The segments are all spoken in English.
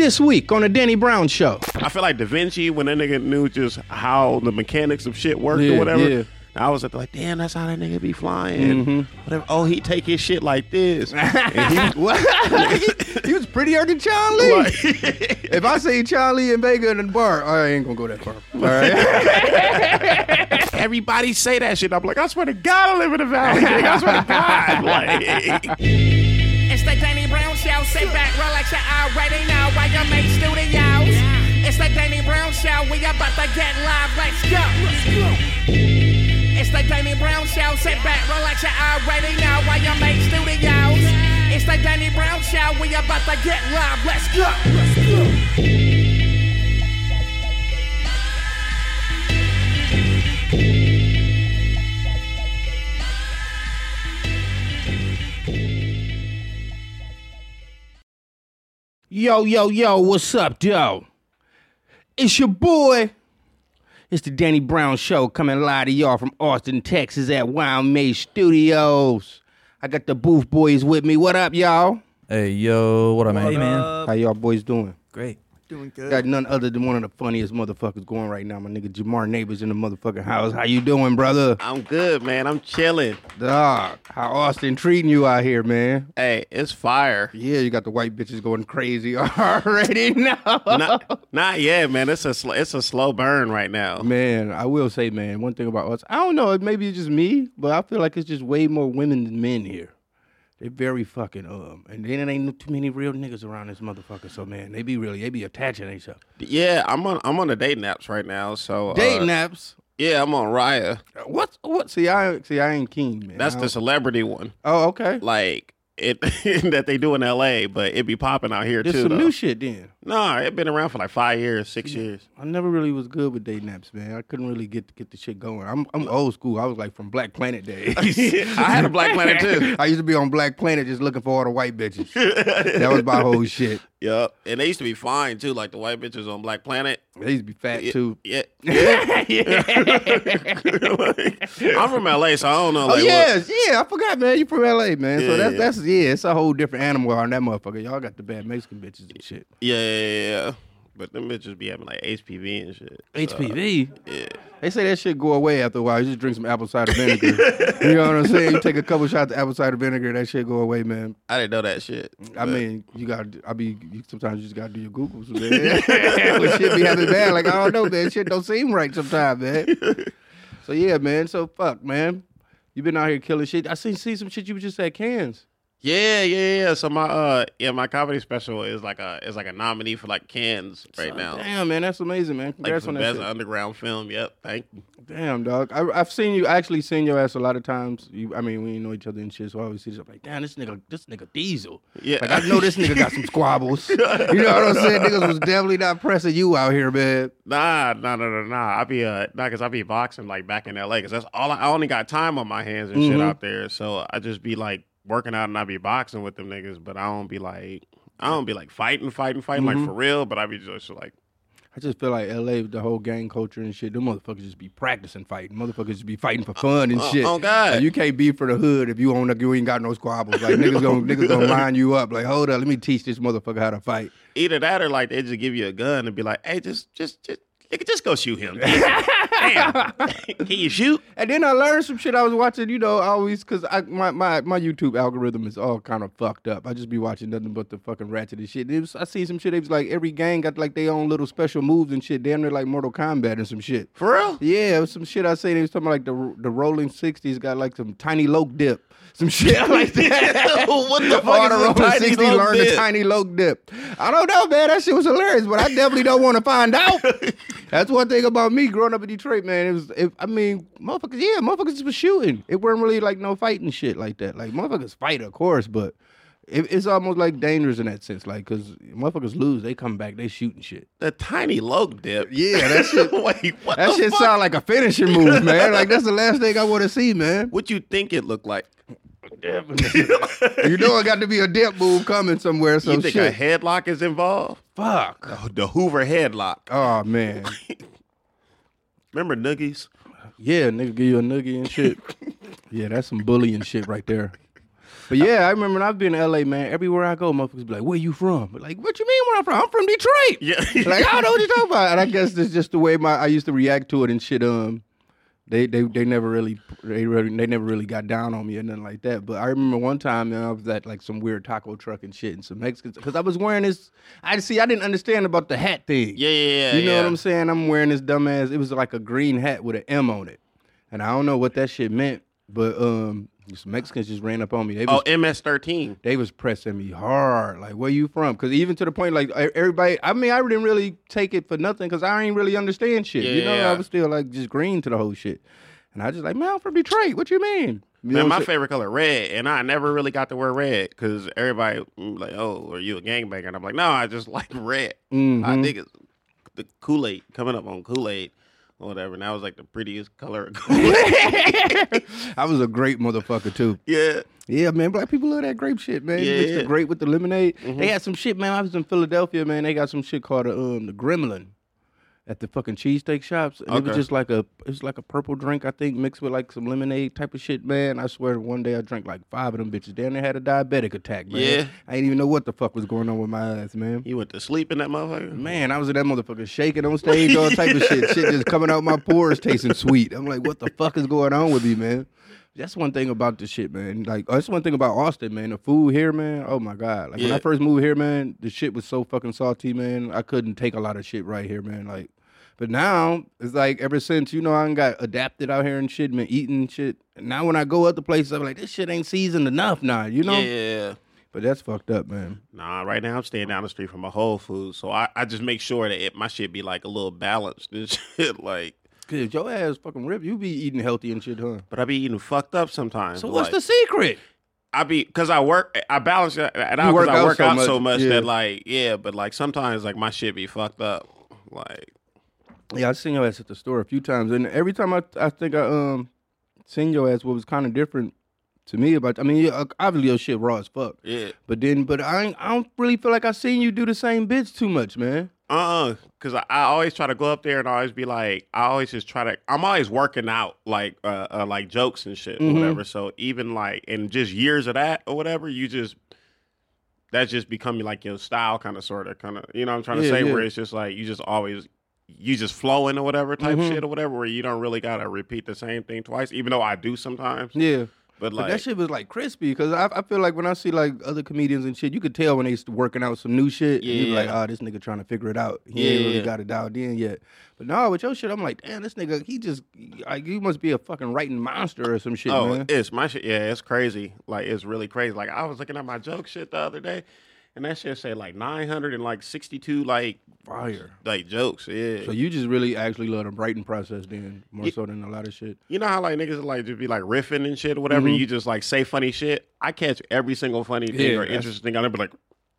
This week on the Danny Brown Show. I feel like Da Vinci when that nigga knew just how the mechanics of shit worked Yeah, or whatever. yeah. I was like, damn, that's how that nigga be flying. Mm-hmm. Whatever. Oh, he take his shit like this. and he, What? he was prettier than Chun Li. Like- if I see Chun Li and Vega in the bar, I ain't gonna go that far. All right. everybody say that shit. I'm like, I swear to God, I live in the valley. nigga. I swear to God. Like, Show. Sit back, relax, you already know YMH studios. It's the Danny Brown Show. We about to get live. Let's go. It's the Danny Brown Show. Sit back, relax, you already know YMH studios. It's the Danny Brown Show. We about to get live. Let's go. Yo, yo, yo, what's up, yo? It's your boy. It's the Danny Brown Show coming live to y'all from Austin, Texas at YMH Studios. I got the Booth Boys with me. What up, y'all? Hey yo, what up, man? Hey man, How y'all boys doing? Great. Doing good. Got none other than one of the funniest motherfuckers going right now. My nigga Jamar Neighbors in the motherfucking house. How you doing, brother? I'm good, man. I'm chilling. Dog, how Austin treating you out here, man? Hey, it's fire. Yeah, you got the white bitches going crazy already now. Not, not yet, man. It's a sl- it's a slow burn right now. Man, I will say, man, one thing about us, I don't know, maybe it's just me, but I feel like it's just way more women than men here. They very fucking um, and then it ain't too many real niggas around this motherfucker. So man, they be really, they be attaching themselves. Yeah, I'm on I'm on the dating apps right now. So uh, Dating apps. Yeah, I'm on Raya. What's what? See, I see, I ain't keen, man. That's the celebrity one. Oh, okay. Like it that they do in L.A., but it be popping out here There's too. some though. new shit then. Nah, it been around for like five years, six years. I never really was good with day naps, man. I couldn't really get get the shit going. I'm I'm old school. I was like from Black Planet days. I had a Black Planet too. I used to be on Black Planet just looking for all the white bitches. that was my whole shit. Yep, and they used to be fine too, like the white bitches on Black Planet. They used to be fat Yeah, too. yeah. I'm from LA, so I don't know. Oh Like, what- yes, yeah, I forgot, man. You from LA, man. so that's yeah. that's yeah, it's a whole different animal on that motherfucker. Y'all got the bad Mexican bitches and shit. yeah, yeah, yeah, yeah. But them bitches be having like HPV and shit. so, HPV. yeah. They say that shit go away after a while. You just drink some apple cider vinegar. you know what I'm saying? You take a couple shots of apple cider vinegar, that shit go away, man. I didn't know that shit. I but- mean, you got. to I mean, you, sometimes you just gotta do your googles, man. when shit be happening bad, like I don't know, man. Shit don't seem right sometimes, man. So yeah, man. So fuck, man. You been out here killing shit. I seen see some shit you was just at Cannes. Yeah, yeah, yeah. So my uh yeah, my comedy special is like a is like a nominee for like Cannes right now. Damn, man, that's amazing, man. Like Congrats on that best shit. underground film. Yep, thank you. Damn, dog. I, I've seen you. I actually seen your ass a lot of times. You, I mean, we know each other and shit, so I always see this. I'm like, damn, this nigga, this nigga Diesel. Yeah. Like I know this nigga got some squabbles. you know what I'm saying? Niggas was definitely not pressing you out here, man. Nah, nah, nah, nah, nah. I be uh, nah, cause I be boxing like back in LA, cause that's all. I, I only got time on my hands and shit Mhm. out there, so I just be like working out and I be boxing with them niggas, but I don't be like, I don't be like fighting, fighting, fighting Mhm. like for real, but I be just like, I just feel like LA, the whole gang culture and shit, them motherfuckers just be practicing fighting. Motherfuckers just be fighting for fun and uh, shit. oh, God. Like, you can't be for the hood if you own you ain't got no squabbles. Like niggas gonna niggas gonna line you up. Like, hold up, let me teach this motherfucker how to fight. either that or like they just give you a gun and be like, hey, just, just, just, nigga, just go shoot him. Damn, can you shoot? And then I learned some shit I was watching, you know, I always cause I my, my, my YouTube algorithm is all kind of fucked up. I just be watching nothing but the fucking ratchet and shit. It was, I see some shit, it was like every gang got like their own little special moves and shit, damn they're like Mortal Kombat and some shit. For real? Yeah, it was some shit I seen. They was talking about like the the rolling sixties got like some tiny loke dip. Some shit like that. What the fuck is a tiny 60 loke learned dip? tiny loke dip. I don't know, man. That shit was hilarious, but I definitely don't want to find out. That's one thing about me growing up in Detroit, man. It was, it, I mean, motherfuckers, yeah, motherfuckers was shooting. It weren't really like no fighting shit like that. Like motherfuckers fight, of course, but it, it's almost like dangerous in that sense. Like, cause motherfuckers lose, they come back, they shooting shit. The tiny loke dip. Yeah, that shit. Wait, what That shit fuck? sound like a finishing move, man. Like that's the last thing I want to see, man. What you think it looked like? you know, it got to be a dip move coming somewhere. So you think shit. a headlock is involved? Fuck. Oh, the Hoover headlock. Oh man. Remember Noogies? Yeah, nigga give you a noogie and shit. yeah, that's some bullying shit right there. But yeah, I remember when I've been in LA, man. Everywhere I go, motherfuckers be like, "Where you from?" But like, what you mean where I'm from? I'm from Detroit. Yeah. like I don't know what you're talking about. And I guess it's just the way my I used to react to it and shit. Um, they they they never really they really they never really got down on me or nothing like that. But I remember one time, man, I was at like some weird taco truck and shit, and some Mexicans because I was wearing this. I see, I didn't understand about the hat thing. Yeah, yeah, yeah. You know yeah. what I'm saying? I'm wearing this dumbass. It was like a green hat with an M on it, and I don't know what that shit meant. But um, some Mexicans just ran up on me. They was, Oh, MS13. they was pressing me hard. Like, where you from? Because even to the point, like everybody. I mean, I didn't really take it for nothing because I ain't really understand shit. you know, Yeah. I was still like just green to the whole shit. And I just like, man, I'm from Detroit. What you mean? You Man, my favorite color red, and I never really got to wear red because everybody mm, like, "Oh, are you a gangbanger?" And I'm like, "No, I just like red. I Mhm. think it's the Kool Aid coming up on Kool Aid whatever." And that was like the prettiest color of Kool Aid. I was a great motherfucker too. yeah, Yeah, man. Black people love that grape shit, man. Yeah, Mixed yeah. the grape with the lemonade. Mhm. They had some shit, man. I was in Philadelphia, man. They got some shit called the, um the Gremlin at the fucking cheesesteak shops. And it was Okay. just like a it was like a purple drink, I think, mixed with like some lemonade type of shit, man. I swear one day I drank like five of them bitches. Damn, they had a diabetic attack, man. Yeah. I didn't even know what the fuck was going on with my ass, man. you went to sleep in that motherfucker. Man, I was in that motherfucker shaking on stage, all type of shit. Shit just coming out my pores, tasting sweet. I'm like, what the fuck is going on with me, man? That's one thing about this shit, man. Like, that's one thing about Austin, man. The food here, man. Oh my god. Like when Yeah. I first moved here, man, the shit was so fucking salty, man. I couldn't take a lot of shit right here, man. Like, but now it's like ever since you know I got adapted out here and shit, been eating shit. And now when I go other places, I'm like, this shit ain't seasoned enough now, you know. Yeah. But that's fucked up, man. Nah, right now I'm staying down the street from a Whole Foods, so I, I just make sure that it, my shit be like a little balanced and shit. Like, Cause if your ass fucking rip, you be eating healthy and shit, huh? but I be eating fucked up sometimes. So what's like, the secret? I be because I work, I balance it out You work I out work so out much, so much yeah. that like yeah, but like sometimes like my shit be fucked up. Like Yeah, I seen your ass at the store a few times, and every time I I think I um seen your ass, what was kind of different to me about. I mean, yeah, obviously your shit raw as fuck, yeah, but then but I ain't, I don't really feel like I seen you do the same bits too much, man. uh-uh because I, I always try to go up there and always be like, I always just try to. I'm always working out like uh, uh like jokes and shit Mhm. or whatever. So even like in just years of that or whatever, you just. That's just becoming like your style, kind of, sort of, kind of. You know what I'm trying to Yeah, say? yeah. Where it's just like you just always, you just flowing or whatever type Mhm. shit or whatever, where you don't really gotta repeat the same thing twice. Even though I do sometimes, Yeah, but but like that shit was like crispy because I, I feel like when I see like other comedians and shit, you could tell when they working out some new shit. Yeah, you like, Yeah. oh, this nigga trying to figure it out. He ain't really Yeah. got it dialed in yet. But no, with your shit, I'm like, damn, this nigga, he just like you must be a fucking writing monster or some shit, Oh, man. it's my shit. Yeah, it's crazy. Like it's really crazy. Like I was looking at my joke shit the other day, and that shit say like nine hundred and like sixty two like Fire. like jokes. Yeah. So you just really actually love the writing process then, more so than a lot of shit. you know how like niggas like just be like riffing and shit or whatever. Mhm. You just like say funny shit. I catch every single funny thing Yeah, or interesting. I'll be like,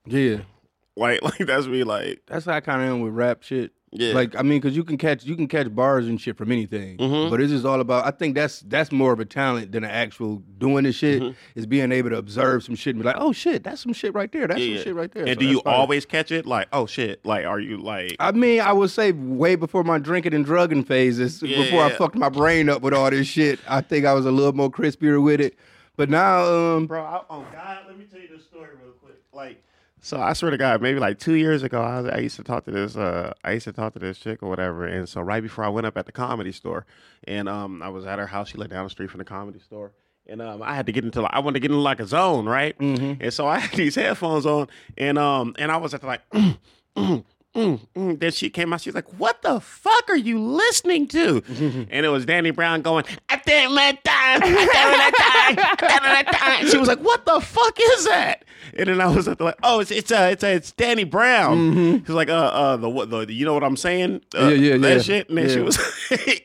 Yeah, like, like that's me. Like, that's how I kind of am with rap shit. Yeah, Like I mean, cause you can catch you can catch bars and shit from anything, Mhm. but it's just all about. I think that's that's more of a talent than an actual doing the shit. Mhm. Is being able to observe some shit and be like, oh shit, that's some shit right there. That's Yeah. some shit right there. And So do you fire. always catch it? Like, oh shit. Like, are you like? I mean, I would say way before my drinking and drugging phases, before I fucked my brain up with all this shit, I think I was a little more crispier with it. But now, um, Bro, I, oh God, let me tell you this story real quick. Like, so I swear to God, maybe like two years ago, I, was, I used to talk to this, uh, I used to talk to this chick or whatever. And so right before I went up at the comedy store, and um, I was at her house. She lived down the street from the comedy store, and um, I had to get into, like, I wanted to get into like a zone, right? mhm. And so I had these headphones on, and um, and I was at the like. mm, mm. Then she came out. She's like, "What the fuck are you listening to?" and it was Danny Brown going, "I think my time, I did my time, I my time." She was like, "What the fuck is that?" And then I was like, "Oh, it's it's uh, it's uh, it's Danny Brown." She's like, "Uh, uh, the what the you know what I'm saying?" Uh, Yeah, yeah, that yeah. shit. And then she was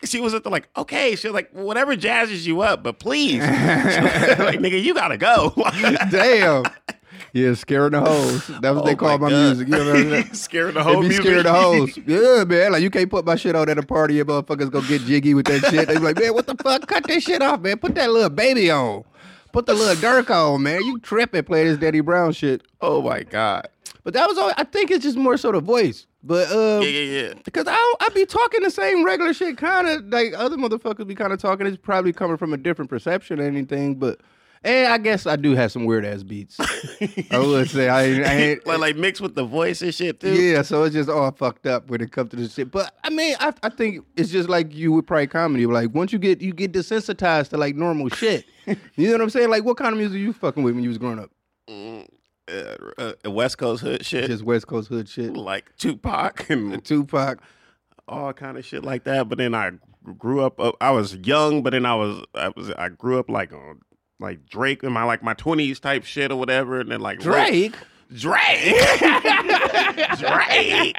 she was at the like, "Okay," she was like, "Whatever jazzes you up, but please, like nigga, you gotta go." damn, yeah, scaring the hoes. That's what they Oh call my, God. music. You know what I mean? Scared the They whole be music. scared of hoes. Yeah, man. Like you can't put my shit on at a party and motherfuckers go get jiggy with that shit. They be like, man, what the fuck? Cut that shit off, man. Put that little baby on. Put the little Dirk on, man. You tripping playing this Daddy Brown shit. oh my god. But that was all. I think it's just more so the voice. But um, Yeah, yeah, yeah. because I don't- I be talking the same regular shit, kind of like other motherfuckers be kind of talking. It's probably coming from a different perception or anything, but. And I guess I do have some weird ass beats. I would say I, I ain't. like, like mixed with the voice and shit too. Yeah, so it's just all fucked up when it comes to this shit. But I mean, I, I think it's just like you with probably comedy. Like once you get you get desensitized to like normal shit. you know what I'm saying? Like what kind of music are you fucking with when you was growing up? Uh, uh, West Coast hood shit, Just West Coast hood shit. like Tupac and Tupac. all kind of shit like that. But then I grew up. Uh, I was young, but then I was I was I grew up like on like Drake in my like my twenties type shit or whatever, and then like Drake. Drake, Drake,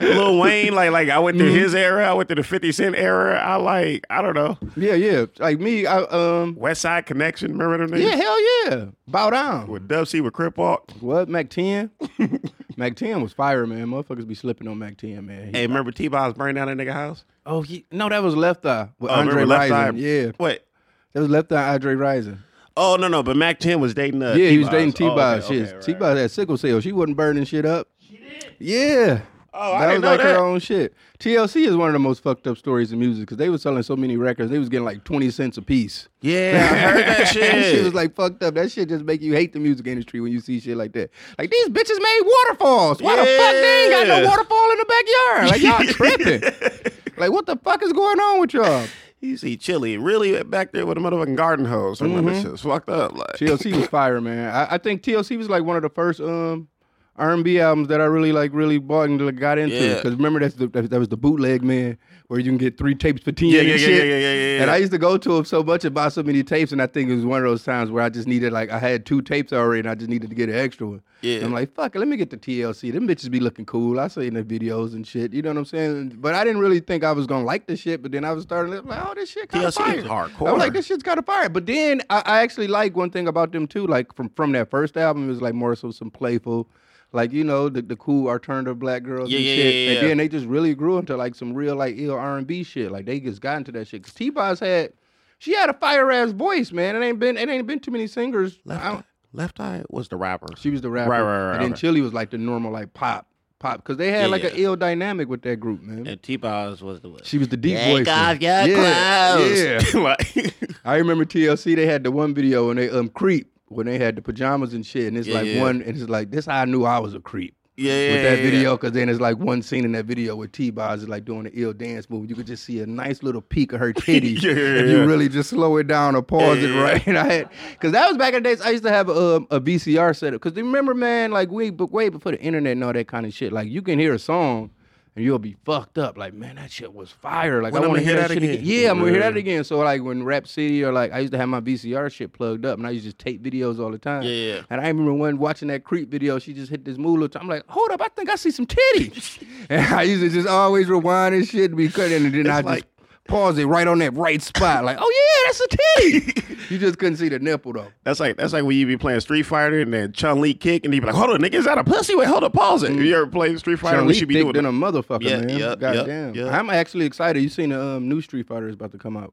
Lil Wayne. Like like I went through his era. I went through the Fifty Cent era. I like I don't know Yeah, yeah. Like me, I um West Side Connection. Remember them Yeah, hell yeah. Bow down. With Dub C with Crip Walk. What? Mac 10? Mac 10 was fire, man. Motherfuckers be slipping on Mac 10, man. He- Hey, remember T Boz burned down that nigga house? oh, he, no, that was Left Eye with Oh, Andre remember Left Rison. Eye? Yeah, What? that was Left Eye Andre Rison. Oh no no, but Mac Ten was dating. Uh, yeah, he was T-Boz. dating T Oh, Boz. okay, Shit, okay, right, T Boz had sickle cell. She wasn't burning shit up. She did. Yeah. Oh, I that didn't was know like that. her own shit. TLC is one of the most fucked up stories in music because they were selling so many records. They was getting like twenty cents a piece. Yeah, I heard that shit. that shit was like fucked up. That shit just make you hate the music industry when you see shit like that. Like these bitches made waterfalls. Why the fuck they ain't got no waterfall in the backyard? Like y'all tripping. like what the fuck is going on with y'all? You see Chili really back there with a motherfucking garden hose. And Mm-hmm. that shit's fucked up. Like TLC was fire, man. I, I think TLC was like one of the first um R&B albums that I really like, really bought and like, got into. Yeah. Because remember that's the, that, that was the bootleg man, where you can get three tapes for ten. Yeah, yeah, yeah, shit. yeah, yeah, yeah. And I used to go to him so much and buy so many tapes, and I think it was one of those times where I just needed like I had two tapes already, and I just needed to get an extra one. Yeah. And I'm like, fuck it, let me get the TLC. Them bitches be looking cool. I see in the videos and shit. You know what I'm saying? But I didn't really think I was gonna like the shit. But then I was starting to like, oh, this shit kind of TLC fire. is hardcore. I'm like, this shit's kind of fire. But then I, I actually like one thing about them too. Like from from that first album, it was like more so some playful. Like you know the, the cool alternative black girls Yeah, and yeah, shit, yeah, and then they just really grew into like some real like ill R and B shit. Like they just got into that shit. Cause T Boz had, she had a fire ass voice, man. It ain't been it ain't been too many singers. Left, Eye, Left Eye was the rapper. she was the rapper, Right, right, right, and then okay. Chili was like the normal like pop pop because they had Yeah, like yeah. an ill dynamic with that group, man. and T Boz was the what? she was the deep Take voice. off your yeah, clothes. yeah. like, I remember TLC. They had the one video when they um creep when they had the pajamas and shit, and it's Yeah, like yeah. one, and it's like this. How I knew I was a creep yeah, with that video, because then it's like one scene in that video where T Boz is like doing an ill dance move. You could just see a nice little peek of her yeah, if you really just slow it down or pause it right. And I had because that was back in the days. I used to have a, um, a VCR setup because remember, man, like we but way before the internet and all that kind of shit. Like you can hear a song. And you'll be fucked up, like man, that shit was fire. Like When I want to hear hear that, shit again. again? Yeah, I'm gonna hear that again. So like when Rap City or like I used to have my VCR shit plugged up, and I used to just tape videos all the time. Yeah, yeah. And I remember one watching that creep video. She just hit this move. I'm like, hold up, I think I see some titties. and I used to just always rewind and shit and be cutting, and then I like- just pause it right on that right spot. Like, oh yeah, that's a titty. you just couldn't see the nipple though. That's like that's like when you be playing Street Fighter and then Chun Li kick and you be like, hold on, nigga, is that a pussy? Wait, hold up, pause it. You ever played Street Fighter? Chun We should be doing than it. a motherfucker, Yeah, man. yeah, yeah, Goddamn. yeah. I'm actually excited. You seen the um, new Street Fighter is about to come out.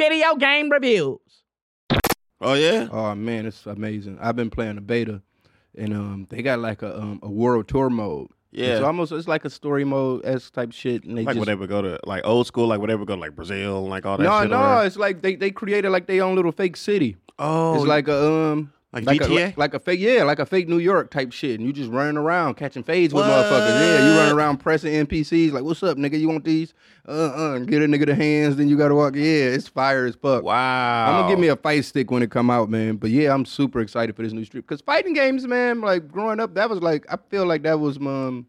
Video game reviews. Oh yeah? Oh man, it's amazing. I've been playing the beta, and um, they got like a um, a world tour mode. Yeah. it's almost it's like a story mode s type shit, and they Like just whatever go to like old school, like whatever go to like Brazil, like all that no, shit. no, over it's like they they created like their own little fake city. Oh, it's like a um. Like a, GTA? like, like a fake, yeah, like a fake New York type shit, and you just running around catching fades with What? motherfuckers. Yeah, you running around pressing NPCs like, "What's up, nigga? You want these? Uh, uh." Get a nigga the hands, then you gotta walk. Yeah, it's fire as fuck. wow. I'm gonna give me a fight stick when it come out, man. But yeah, I'm super excited for this new strip because fighting games, man. Like growing up, that was like I feel like that was um,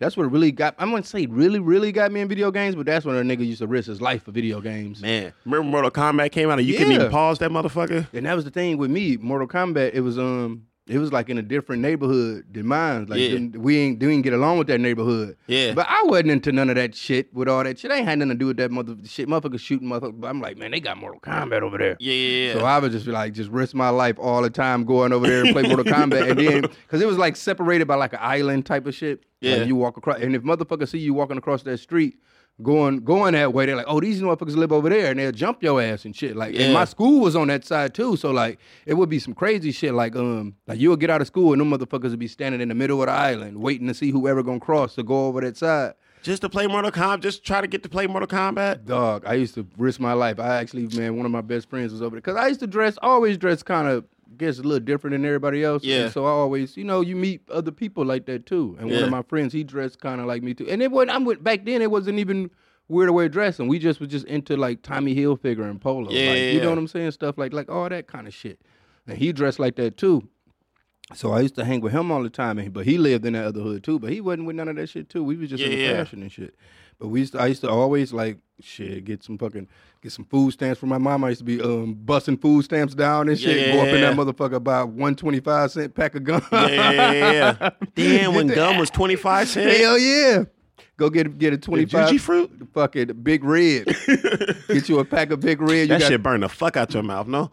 that's what really got. I'm gonna say really, really got me in video games, but that's when a nigga used to risk his life for video games. Man, remember Mortal Kombat came out and you couldn't even pause that motherfucker? And that was the thing with me, Mortal Kombat. It was um, it was like in a different neighborhood than mine. Like Yeah. we ain't didn't get along with that neighborhood. Yeah. But I wasn't into none of that shit with all that shit. I ain't had nothing to do with that mother shit. Motherfuckers shooting motherfuckers. But I'm like, man, they got Mortal Kombat over there. Yeah, yeah, yeah. So I would just be like, just risk my life all the time going over there and play Mortal Kombat, and then because it was like separated by like an island type of shit. Yeah. Like, you walk across, and if motherfuckers see you walking across that street, going going that way, they're like, oh, these motherfuckers live over there, and they'll jump your ass and shit. Like, Yeah. and my school was on that side too, so like, it would be some crazy shit. Like, um, like you'll get out of school and them motherfuckers would be standing in the middle of the island waiting to see whoever gonna cross to go over that side. just to play Mortal Kombat, just try to get to play Mortal Kombat. Dog, I used to risk my life. I actually, man, one of my best friends was over there because I used to dress, always dress kind of, guess a little different than everybody else. Yeah. And so I always, you know, you meet other people like that too. And one of my friends, he dressed kind of like me too. And it wasn't. I went back then. It wasn't even weird way of dressing. We just was just into like Tommy Hilfiger and polo. Yeah, like, yeah, you yeah. know what I'm saying? Stuff like like all that kind of shit. And he dressed like that too. So I used to hang with him all the time, and- but he lived in that other hood too. But he wasn't with none of that shit too. We was just in Yeah, the yeah. fashion and shit. But we used to, I used to always like shit, get some fucking get some food stamps for my mom. I used to be um busting food stamps down and shit. Yeah, Go up in that motherfucker buy one twenty five cent pack of gum. Yeah, yeah, yeah. Damn, when gum was twenty five cents. Hell yeah. Go get get a twenty five Jujyfruit? fucking big red. get you a pack of big red. You That got shit burned the fuck out your mouth. No,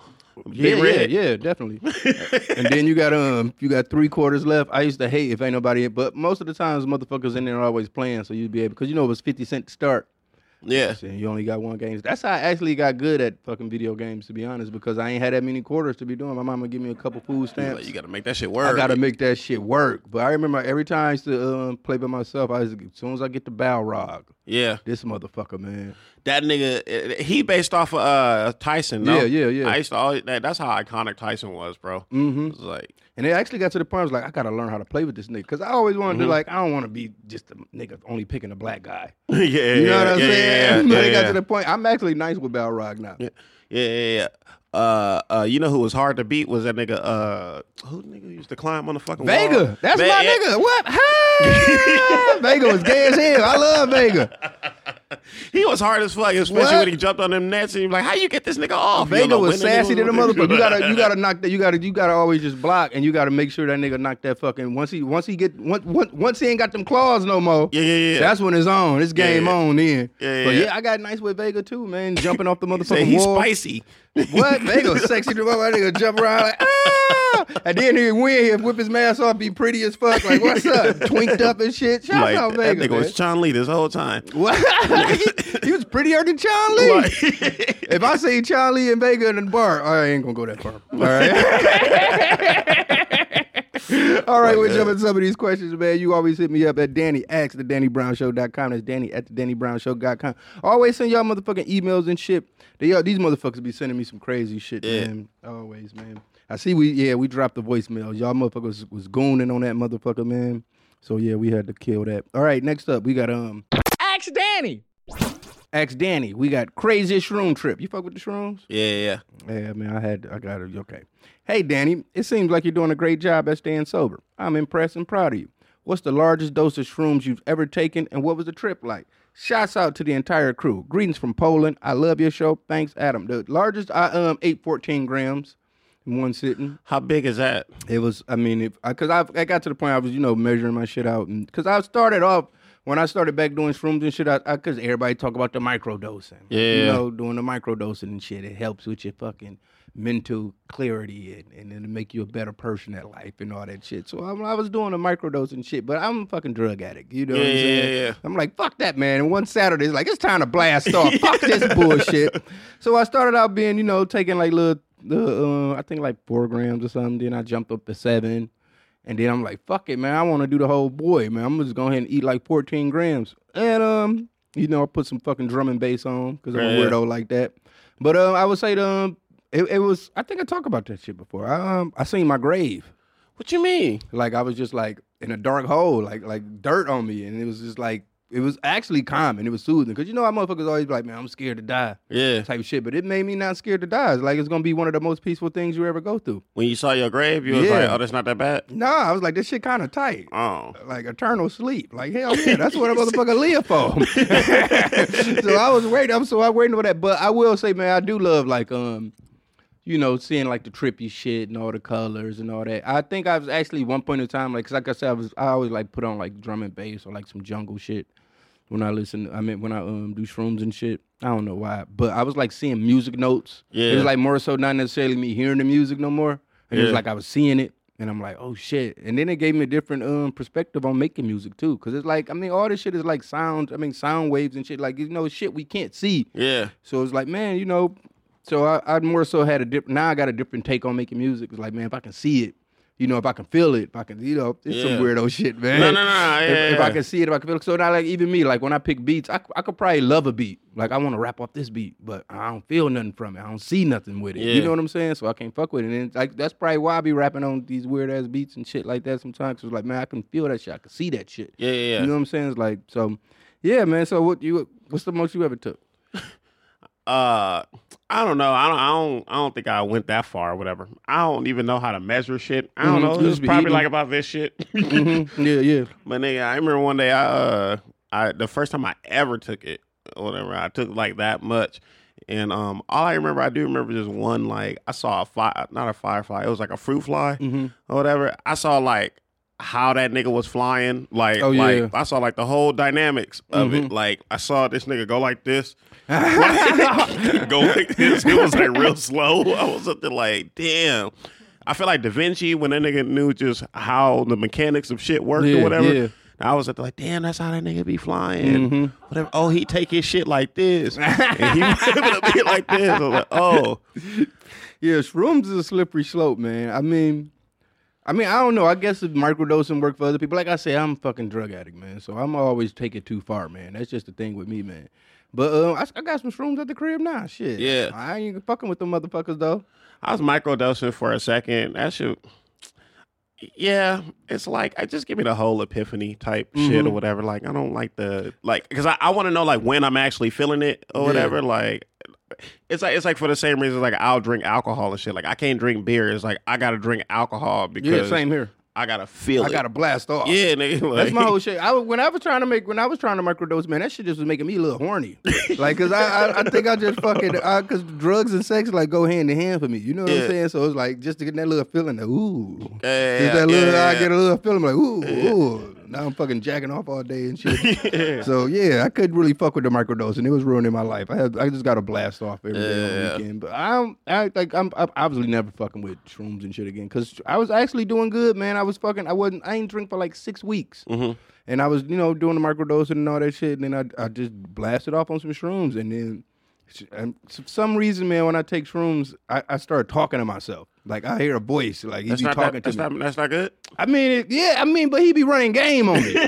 yeah, red. yeah, yeah, definitely. and then you got um, you got three quarters left. I used to hate if ain't nobody, but most of the times motherfuckers in there always playing, so you'd be able because you know it was fifty cent to start. Yeah, And you only got one game. That's how I actually got good at fucking video games, to be honest, because I ain't had that many quarters to be doing. My mama give me a couple food stamps. Like, you got to make that shit work. I gotta make that shit work. But I remember every time I used to um, play by myself, I was, as soon as I get the Balrog, Yeah, this motherfucker, man. that nigga, eh, he based off of uh, Tyson. No? Yeah, yeah, yeah. I used to always. That, that's how iconic Tyson was, bro. Mm-hmm. It was like, And it actually got to the point I was like, I gotta learn how to play with this nigga. Cause I always wanted Mm-hmm. to like, I don't want to be just a nigga only picking a black guy. yeah, yeah, You know what I'm yeah, saying? Yeah, but yeah, it got yeah. to the point. I'm actually nice with Balrog now. Yeah, yeah, yeah. yeah. Uh, uh, you know who was hard to beat was that nigga. Uh, who the nigga used to climb on the fucking Vega, wall? that's Ve- my nigga. What? Hey! Vega was gay as hell. I love Vega. He was hard as fuck, especially What? when he jumped on them nets and you like, how you get this nigga off? You Vega know, was sassy to the motherfucker. You gotta, you gotta knock that. You gotta, you gotta always just block, and you gotta make sure that nigga knock that fucking. Once he, once he get, once, once, he ain't got them claws no more. Yeah, yeah, yeah. That's when it's on. It's game yeah. on then. Yeah, yeah. But yeah. yeah, I got nice with Vega too, man. Jumping off the motherfucker. he's wall. spicy. What? Vega was sexy to my nigga jump around like ah, and then he'd win, he'd whip his mask off, be pretty as fuck. Like what's up? Twinked up and shit. Shout Like, out that Vega. nigga man. was Chun Li this whole time. What? He, he was prettier than Chun Li. Like- If I see Chun Li and Vega in the bar, I ain't gonna go that far. All right. All right, we're jumping some of these questions, man. You always hit me up at Danny at the DannyBrownShow.com. That's Danny at the DannyBrownShow.com. Always send y'all motherfucking emails and shit. They, y'all, these motherfuckers be sending me some crazy shit, Yeah. man. Always, man. I see we yeah, we dropped the voicemails. Y'all motherfuckers was gooning on that motherfucker, man. So yeah, we had to kill that. All right, next up, we got um Danny. Ask Danny. We got craziest shroom trip. You fuck with the shrooms? Yeah, yeah. Yeah, man, I had, I got it. Okay. Hey, Danny, it seems like you're doing a great job at staying sober. I'm impressed and proud of you. What's the largest dose of shrooms you've ever taken, and what was the trip like? Shouts out to the entire crew. Greetings from Poland. I love your show. Thanks, Adam. The largest, I um ate 14 grams in one sitting. How big is that? It was, I mean, if because I, I got to the point I was, you know, measuring my shit out, and because I started off when I started back doing shrooms and shit, I because everybody talk about the microdosing, Yeah. You know, doing the microdosing and shit. It helps with your fucking mental clarity and and to make you a better person at life and all that shit. So I, I was doing the microdosing shit, but I'm a fucking drug addict, you know what I'm Yeah, yeah, saying? yeah, yeah. I'm like, fuck that, man. And one Saturday, it's like, it's time to blast off. fuck this bullshit. So I started out being, you know, taking like little, the uh, I think like four grams or something. Then I jumped up to seven. And then I'm like, fuck it, man. I want to do the whole boy, man. I'm just going ahead and eat like 14 grams. And, um, you know, I put some fucking drum and bass on because I'm a weirdo like that. But um, I would say, um, it, it was, I think I talked about that shit before. I, um, I seen my grave. What you mean? Like I was just like in a dark hole, like like dirt on me, and it was just like it was actually calming. It was soothing because you know how motherfuckers always be like, man, I'm scared to die, Yeah. type of shit. But it made me not scared to die. It's like it's gonna be one of the most peaceful things you ever go through. When you saw your grave, you was Yeah. like, oh, that's not that bad. Nah, I was like, this shit kind of tight. Oh. Like eternal sleep. Like hell yeah, that's what a motherfucker live for. so I was waiting. I'm so I waiting for that. But I will say, man, I do love like um, you know, seeing like the trippy shit and all the colors and all that. I think I was actually one point in time, like, 'cause like I said, I was I always like put on like drum and bass or like some jungle shit when I listen. I mean, when I um do shrooms and shit. I don't know why, but I was like seeing music notes. it was like more so not necessarily me hearing the music no more. And it was like I was seeing it. And I'm like, oh shit. And then it gave me a different um perspective on making music too. Cause it's like, I mean, all this shit is like sound, I mean, sound waves and shit, like, you know, shit we can't see. Yeah. So it's like, man, you know, so I, I more so had a different. Now I got a different take on making music. It's like, man, if I can see it, you know, if I can feel it, if I can, you know, it's Yeah. some weirdo shit, man. No, no, no, If, yeah, if I can see it, if I can feel it. So now, like even me, like when I pick beats, I, I could probably love a beat. Like I want to rap off this beat, but I don't feel nothing from it. I don't see nothing with it. Yeah. You know what I'm saying? So I can't fuck with it. And like that's probably why I be rapping on these weird ass beats and shit like that sometimes. Cause like, man, I can feel that shit. I can see that shit. Yeah, yeah, yeah. You know what I'm saying? It's like so. Yeah, man. So what you? What's the most you ever took? uh I don't know. I don't I don't I don't think I went that far or whatever. I don't even know how to measure shit. I don't Mhm. know. It's probably eating. like about this shit. Mhm. Yeah, yeah. But nigga, I remember one day I uh I the first time I ever took it, or whatever, I took like that much. And um all I remember I do remember just one like I saw a fly not a firefly, it was like a fruit fly Mhm. or whatever. I saw like how that nigga was flying. Like Oh, like. I saw like the whole dynamics of Mhm. it. Like I saw this nigga go like this. go like this. It was like real slow. I was up there like, damn. I feel like Da Vinci when that nigga knew just how the mechanics of shit worked Yeah, or whatever. yeah. I was at the like, damn, that's how that nigga be flying. Mhm. Whatever. Oh, he take his shit like this, and he be like this. I was like, oh, Yeah, shrooms is a slippery slope, man. I mean, I mean, I don't know. I guess if microdosing work for other people, like I say, I'm a fucking drug addict, man. So I'm always take it too far, man. That's just the thing with me, man. But uh, I, I got some shrooms at the crib now. Shit. Yeah. I ain't fucking with them motherfuckers though. I was microdosing for a second. That shit. Yeah, it's like I just give me the whole epiphany type shit Mm-hmm. or whatever. Like I don't like the like because I, I want to know like when I'm actually feeling it or Yeah. whatever. Like it's like it's like for the same reason like I'll drink alcohol and shit. Like I can't drink beer. It's like I gotta drink alcohol because Yeah, same here. I gotta feel I it. got to blast off. yeah, nigga. Like, That's my whole shit. I, when I was trying to make, when I was trying to microdose, man, that shit just was making me a little horny. like, cause I, I, I think I just fucking, I, cause drugs and sex like go hand in hand for me. You know what Yeah. I'm saying? So it's like just to get that little feeling, like, ooh, Yeah, just that little, yeah, I get a little feeling like, ooh, ooh. Now I'm fucking jacking off all day and shit. So yeah, I couldn't really fuck with the microdose, and it was ruining my life. I had, I just got to blast off every day on the weekend. But I, don't, I like, I'm, I'm obviously never fucking with shrooms and shit again, cause I was actually doing good, man. I was fucking, I wasn't, I ain't drink for like six weeks. Mhm. And I was, you know, doing the microdosing and all that shit. And then I, I just blasted off on some shrooms. And then, and for some reason, man, when I take shrooms, I, I start talking to myself. Like I hear a voice, like he That's be talking that, to that's me. not that's not good. I mean, it, yeah, I mean, but he be running game on me.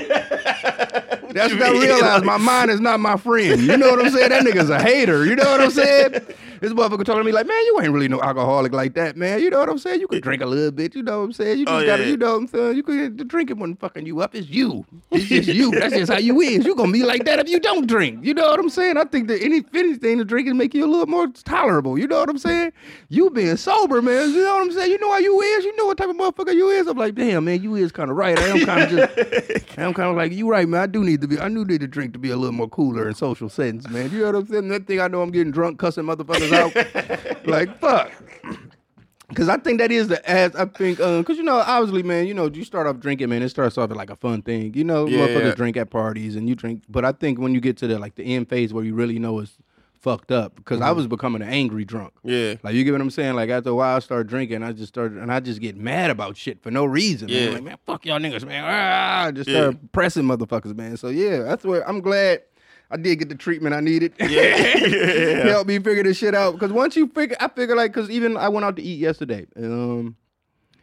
That's what I realize. Like- My mind is not my friend. You know what I'm saying? That nigga's a hater. You know what I'm saying? This motherfucker talking to me like, man, you ain't really no alcoholic like that, man. You know what I'm saying? You could drink a little bit. You know what I'm saying? You just Oh, yeah, gotta, yeah. you know what I'm saying? You could drink it when fucking you up. It's you. It's just you. That's just how you is. You gonna be like that if you don't drink. You know what I'm saying? I think that any anything, the drinking make you a little more tolerable. You know what I'm saying? You being sober, man. You know what I'm saying? You know how you is. You know what type of motherfucker you is. I'm like, damn, man, you is kind of right. I am kind of just, I am kind of like, you right, man. I do need to be, I do need to drink to be a little more cooler in social settings, man. You know what I'm saying? That thing I know I'm getting drunk, cussing motherfuckers out. like, fuck. Cause I think that is the as I think, um, cause you know, obviously, man, you know, you start off drinking, man. It starts off like a fun thing, you know. Yeah, motherfuckers yeah. drink at parties and you drink, but I think when you get to the like the end phase where you really know it's fucked up, because Mm-hmm. I was becoming an angry drunk. Yeah. Like you get what I'm saying? Like after a while, I start drinking. I just started, and I just get mad about shit for no reason. Man. Yeah. Like man, fuck y'all niggas, man. Ah, I just Yeah. start pressing motherfuckers, man. So yeah, that's where I'm glad I did get the treatment I needed. Yeah. help me figure this shit out. Because once you figure, I figure like, because even I went out to eat yesterday, um,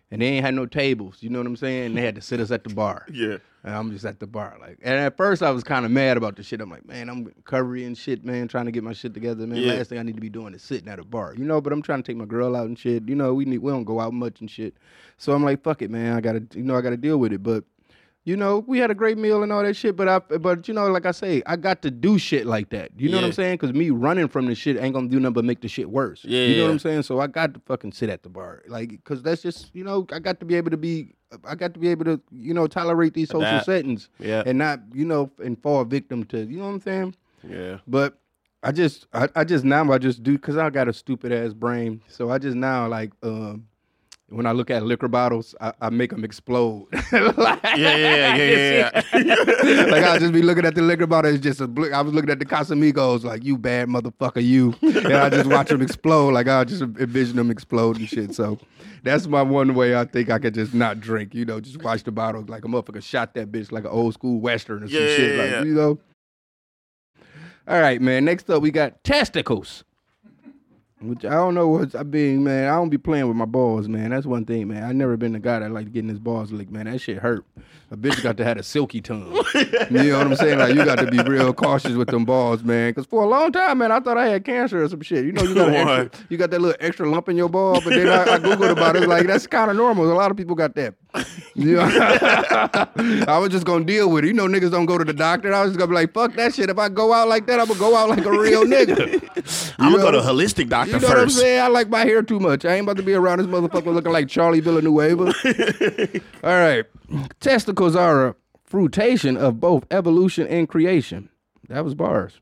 and they ain't had no tables. You know what I'm saying? They had to sit us at the bar. Yeah. And I'm just at the bar, like. And at first, I was kind of mad about the shit. I'm like, man, I'm recovery and shit, man, trying to get my shit together, man. Yeah. Last thing I need to be doing is sitting at a bar, you know. But I'm trying to take my girl out and shit. You know, we need we don't go out much and shit. So I'm like, fuck it, man. I gotta, you know, I gotta deal with it. But you know, we had a great meal and all that shit. But I, but you know, like I say, I got to do shit like that. You know what I'm saying? Because me running from the shit ain't gonna do nothing but make the shit worse. Yeah, you know what. I'm saying? So I got to fucking sit at the bar, like, because that's just, you know, I got to be able to be, I got to be able to, you know, tolerate these social Adapt. settings, Yeah. and not, you know, and fall victim to, you know what I'm saying? Yeah. But I just I, I just now I just do because I got a stupid ass brain. So I just now like um when I look at liquor bottles, I, I make them explode. like, Yeah, yeah, yeah, yeah, yeah. like I'll just be looking at the liquor bottle. It's just a bl- I was looking at the Casamigos like you bad motherfucker you, and I just watch them explode. Like I just envision them explode and shit. So that's my one way I think I could just not drink. You know, just watch the bottle like a motherfucker shot that bitch like an old school western or some Yeah, shit. yeah, Like you know. All right, man. Next up, we got testicles. Which I don't know what's I mean, man. I don't be playing with my balls, man. That's one thing, man. I never been the guy that like getting his balls licked, man. That shit hurt. A bitch got to have a silky tongue. you know what I'm saying? Like you got to be real cautious with them balls, man. Because for a long time, man, I thought I had cancer or some shit. You know, you got extra, you got that little extra lump in your ball, but then I, I googled about it. It's like that's kind of normal. A lot of people got that. Know? I was just gonna deal with it. You know, niggas don't go to the doctor. I was just gonna be like, fuck that shit. If I go out like that, I'm gonna go out like a real nigga. I'm gonna go to a holistic doctor You know what I'm saying? I like my hair too much. I ain't about to be around this motherfucker looking like Charlie Villanueva. All right. Testicles are a fruitation of both evolution and creation. That was bars.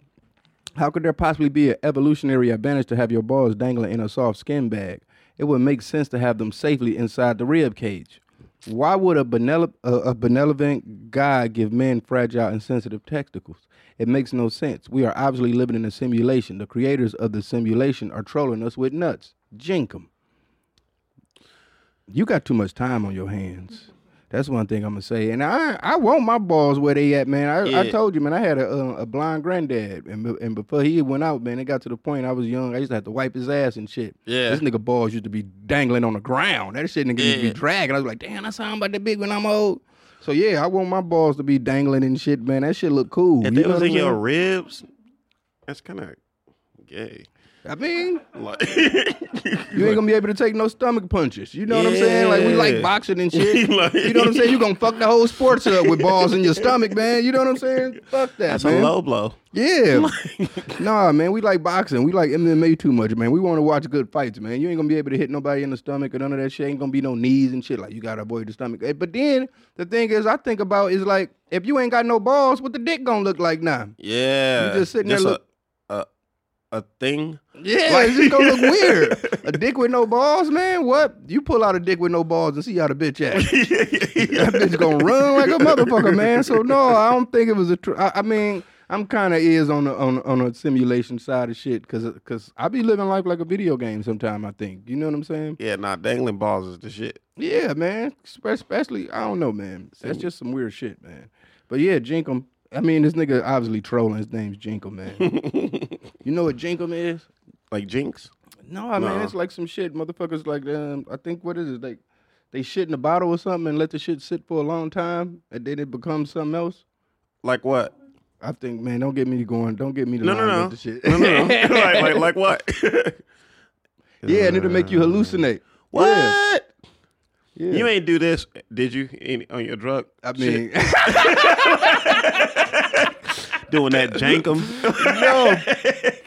How could there possibly be an evolutionary advantage to have your balls dangling in a soft skin bag? It would make sense to have them safely inside the rib cage. Why would a, benevol- a, a benevolent God give men fragile and sensitive testicles? It makes no sense. We are obviously living in a simulation. The creators of the simulation are trolling us with nuts. Jinkum. You got too much time on your hands. That's one thing I'm gonna say. And I I want my balls where they at, man. I, I told you, man. I had a uh, a blind granddad, and and before he went out, man, it got to the point I was young. I used to have to wipe his ass and shit. Yeah. This nigga balls used to be dangling on the ground. That shit nigga used to be dragging. I was like, damn, that sound about that big when I'm old. So yeah, I want my balls to be dangling and shit, man. That shit look cool. If You it was in your ribs, that's kind of gay. I mean, Like, you ain't gonna be able to take no stomach punches. You know what I'm saying? Like we like boxing and shit. Like- you know what I'm saying? You gonna fuck the whole sports up with balls in your stomach, man. You know what I'm saying? Fuck that, that's man. a low blow. Yeah. nah, man, we like boxing. We like MMA too much, man. We want to watch good fights, man. You ain't gonna be able to hit nobody in the stomach or none of that shit. Ain't gonna be no knees and shit. Like you gotta avoid the stomach. Eh, But then the thing is, I think about is like if you ain't got no balls, what the dick gonna look like now? Yeah, You just sitting there a, look- a a thing. Yeah, Like- it's just gonna look weird. A dick with no balls, man. What? You pull out a dick with no balls and see how the bitch act. that bitch gonna run like a motherfucker, man. So no, I don't think it was a. Tr- I, I mean, I'm kind of is on the on on a simulation side of shit because because I be living life like a video game. Sometime I think you know what I'm saying. yeah, nah, dangling balls is the shit. Yeah, man. Especially I don't know, man. That's just some weird shit, man. But yeah, Jinkum. I mean, this nigga obviously trolling. His name's Jinkum, man. you know what Jenkem is? Like Jinx. No, I mean No. it's like some shit. Motherfuckers like um, I think what is it? Like they shit in a bottle or something and let the shit sit for a long time and then it becomes something else. Like what? I think, man, don't get me going. Don't get me to No, line no, no, with the shit. no, no, no. like, like, like what? yeah, and it'll make you hallucinate. what? Yeah. yeah. You ain't do this, did you? Any, on your drug? I mean, doing that jenkem. no.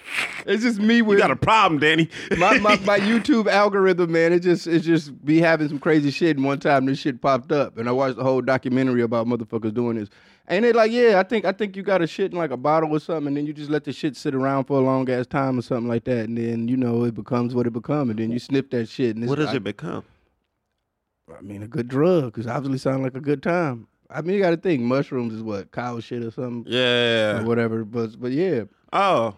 It's just me you with got a problem, Danny. my, my my YouTube algorithm, man, it just it just be having some crazy shit. And one time this shit popped up, and I watched the whole documentary about motherfuckers doing this. And it like, yeah, I think I think you got a shit in like a bottle or something, and then you just let the shit sit around for a long ass time or something like that, and then you know it becomes what it becomes, and then you snip that shit. And it's, what does it become? I mean, a good drug, because obviously sound like a good time. I mean, you got to think mushrooms is what cow shit or something or Yeah. whatever. But but yeah, Oh,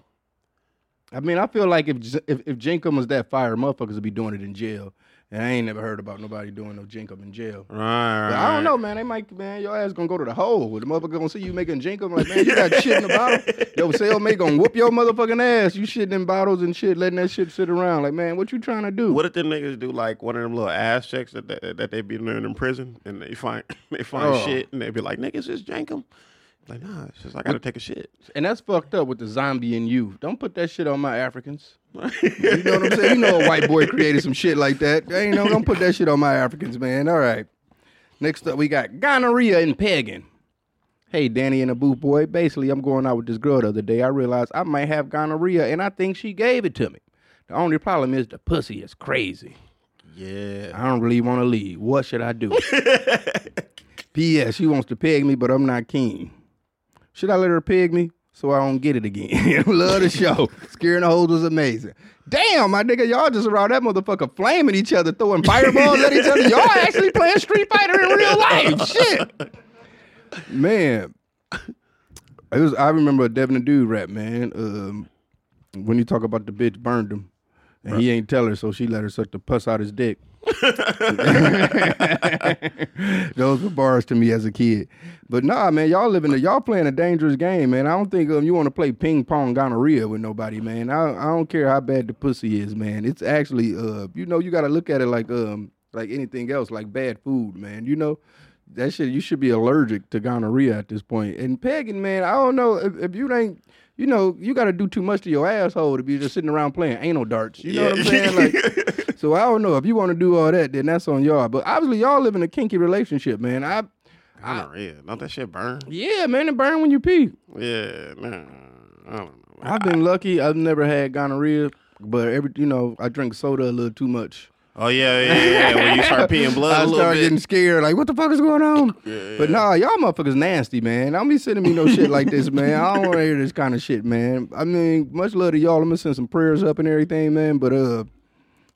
I mean, I feel like if if if Jenkem was that fire, motherfuckers would be doing it in jail. And I ain't never heard about nobody doing no Jenkem in jail. right. But I don't know, man. They might, man. Your ass gonna go to the hole. The motherfucker gonna see you making Jenkem. Like, man, you got shit in the bottle. Yo, cellmate gonna whoop your motherfucking ass. You shitting in bottles and shit, letting that shit sit around. Like, man, what you trying to do? What if the niggas do like one of them little ass checks that that, that they be doing in prison, and they find they find Oh. shit, and they be like, "Niggas, just jenkem." Like, nah, it's just I gotta take a shit. And that's fucked up with the zombie in you. Don't put that shit on my Africans. You know what I'm saying? You know a white boy created some shit like that. Ain't no, don't put that shit on my Africans, man. All right. Next up, we got gonorrhea and pegging. Hey, Danny and the Booth Boy. Basically, I'm going out with this girl the other day. I realized I might have gonorrhea, and I think she gave it to me. The only problem is the pussy is crazy. Yeah. I don't really want to leave. What should I do? P.S. She wants to peg me, but I'm not keen. Should I let her pig me? so I don't get it again. Love the show. Scaring the hoes was amazing. Damn, my nigga, y'all just around that motherfucker flaming each other, throwing fireballs at each other. Y'all actually playing Street Fighter in real life. Shit. Man. It was I remember a Devin the Dude rap, man. Um, when you talk about the bitch burned him. And he ain't tell her, so she let her suck the pus out his dick. Those were bars to me as a kid. But nah, man, y'all living, y'all playing a dangerous game, man. I don't think um, you want to play ping pong gonorrhea with nobody, man. I, I don't care how bad the pussy is, man. It's actually, uh, you know, you got to look at it like um like anything else, like bad food, man. You know, that shit you should be allergic to gonorrhea at this point. And pegging, man, I don't know if, if you ain't. You know, you got to do too much to your asshole to be just sitting around playing anal darts. You know what I'm saying? Like, so I don't know if you want to do all that, then that's on y'all. But obviously, y'all live in a kinky relationship, man. I, Gonorrhea. Don't that shit burn? yeah, man, it burn when you pee. Yeah, man. I don't know. I've been lucky. I've never had gonorrhea, but every you know, I drink soda a little too much. Oh yeah, yeah, yeah. When you start peeing blood I a little start bit. getting scared. Like, what the fuck is going on? yeah But nah, y'all motherfuckers nasty, man. Don't be sending me no shit like this, man. I don't want to hear this kind of shit, man. I mean, much love to y'all. I'm gonna send some prayers up and everything, man. But uh,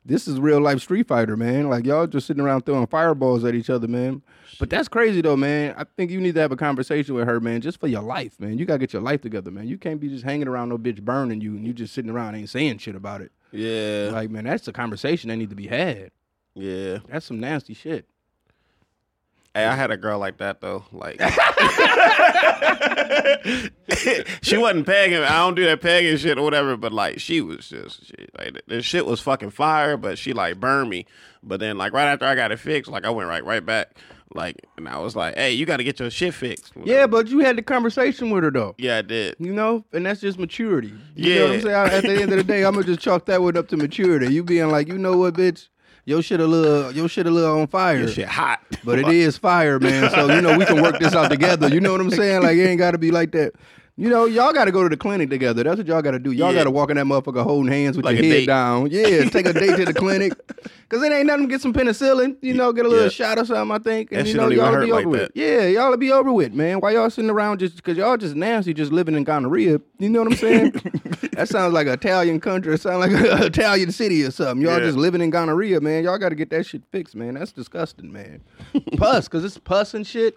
this is real life Street Fighter, man. Like y'all just sitting around throwing fireballs at each other, man. But that's crazy though, man. I think you need to have a conversation with her, man, just for your life, man. You gotta get your life together, man. You can't be just hanging around no bitch burning you and you just sitting around ain't saying shit about it. Yeah, Like, man, that's a conversation that need to be had. yeah. That's some nasty shit. Hey, I had a girl like that though. Like, she wasn't pegging. I don't do that pegging shit or whatever. But like, she was just she, like this shit was fucking fire. But she like burned me. But then like right after I got it fixed, like I went right right back. Like, and I was like, hey, you got to get your shit fixed. Yeah, but you had the conversation with her though. yeah, I did. You know, and that's just maturity. You know what I'm Yeah. saying? At the end of the day, I'm gonna just chalk that one up to maturity. You being like, you know what, bitch, your shit a little, your shit a little on fire. Your shit hot. But it is fire, man. So you know we can work this out together. You know what I'm saying? Like it ain't got to be like that. You know, y'all got to go to the clinic together. That's what y'all got to do. Y'all Yeah. got to walk in that motherfucker holding hands with Like your head date. down. Yeah, take a date to the clinic. Cause it ain't nothing. Get some penicillin. You know, get a little Yeah. shot or something. I think, and That you know, y'all be like over that. with. Yeah, y'all to be over with, man. Why y'all sitting around just because y'all just nasty, just living in gonorrhea? You know what I'm saying? that sounds like an Italian country. It sounds like an Italian city or something. Y'all Yeah. just living in gonorrhea, man. Y'all got to get that shit fixed, man. That's disgusting, man. pus, cause it's pus and shit.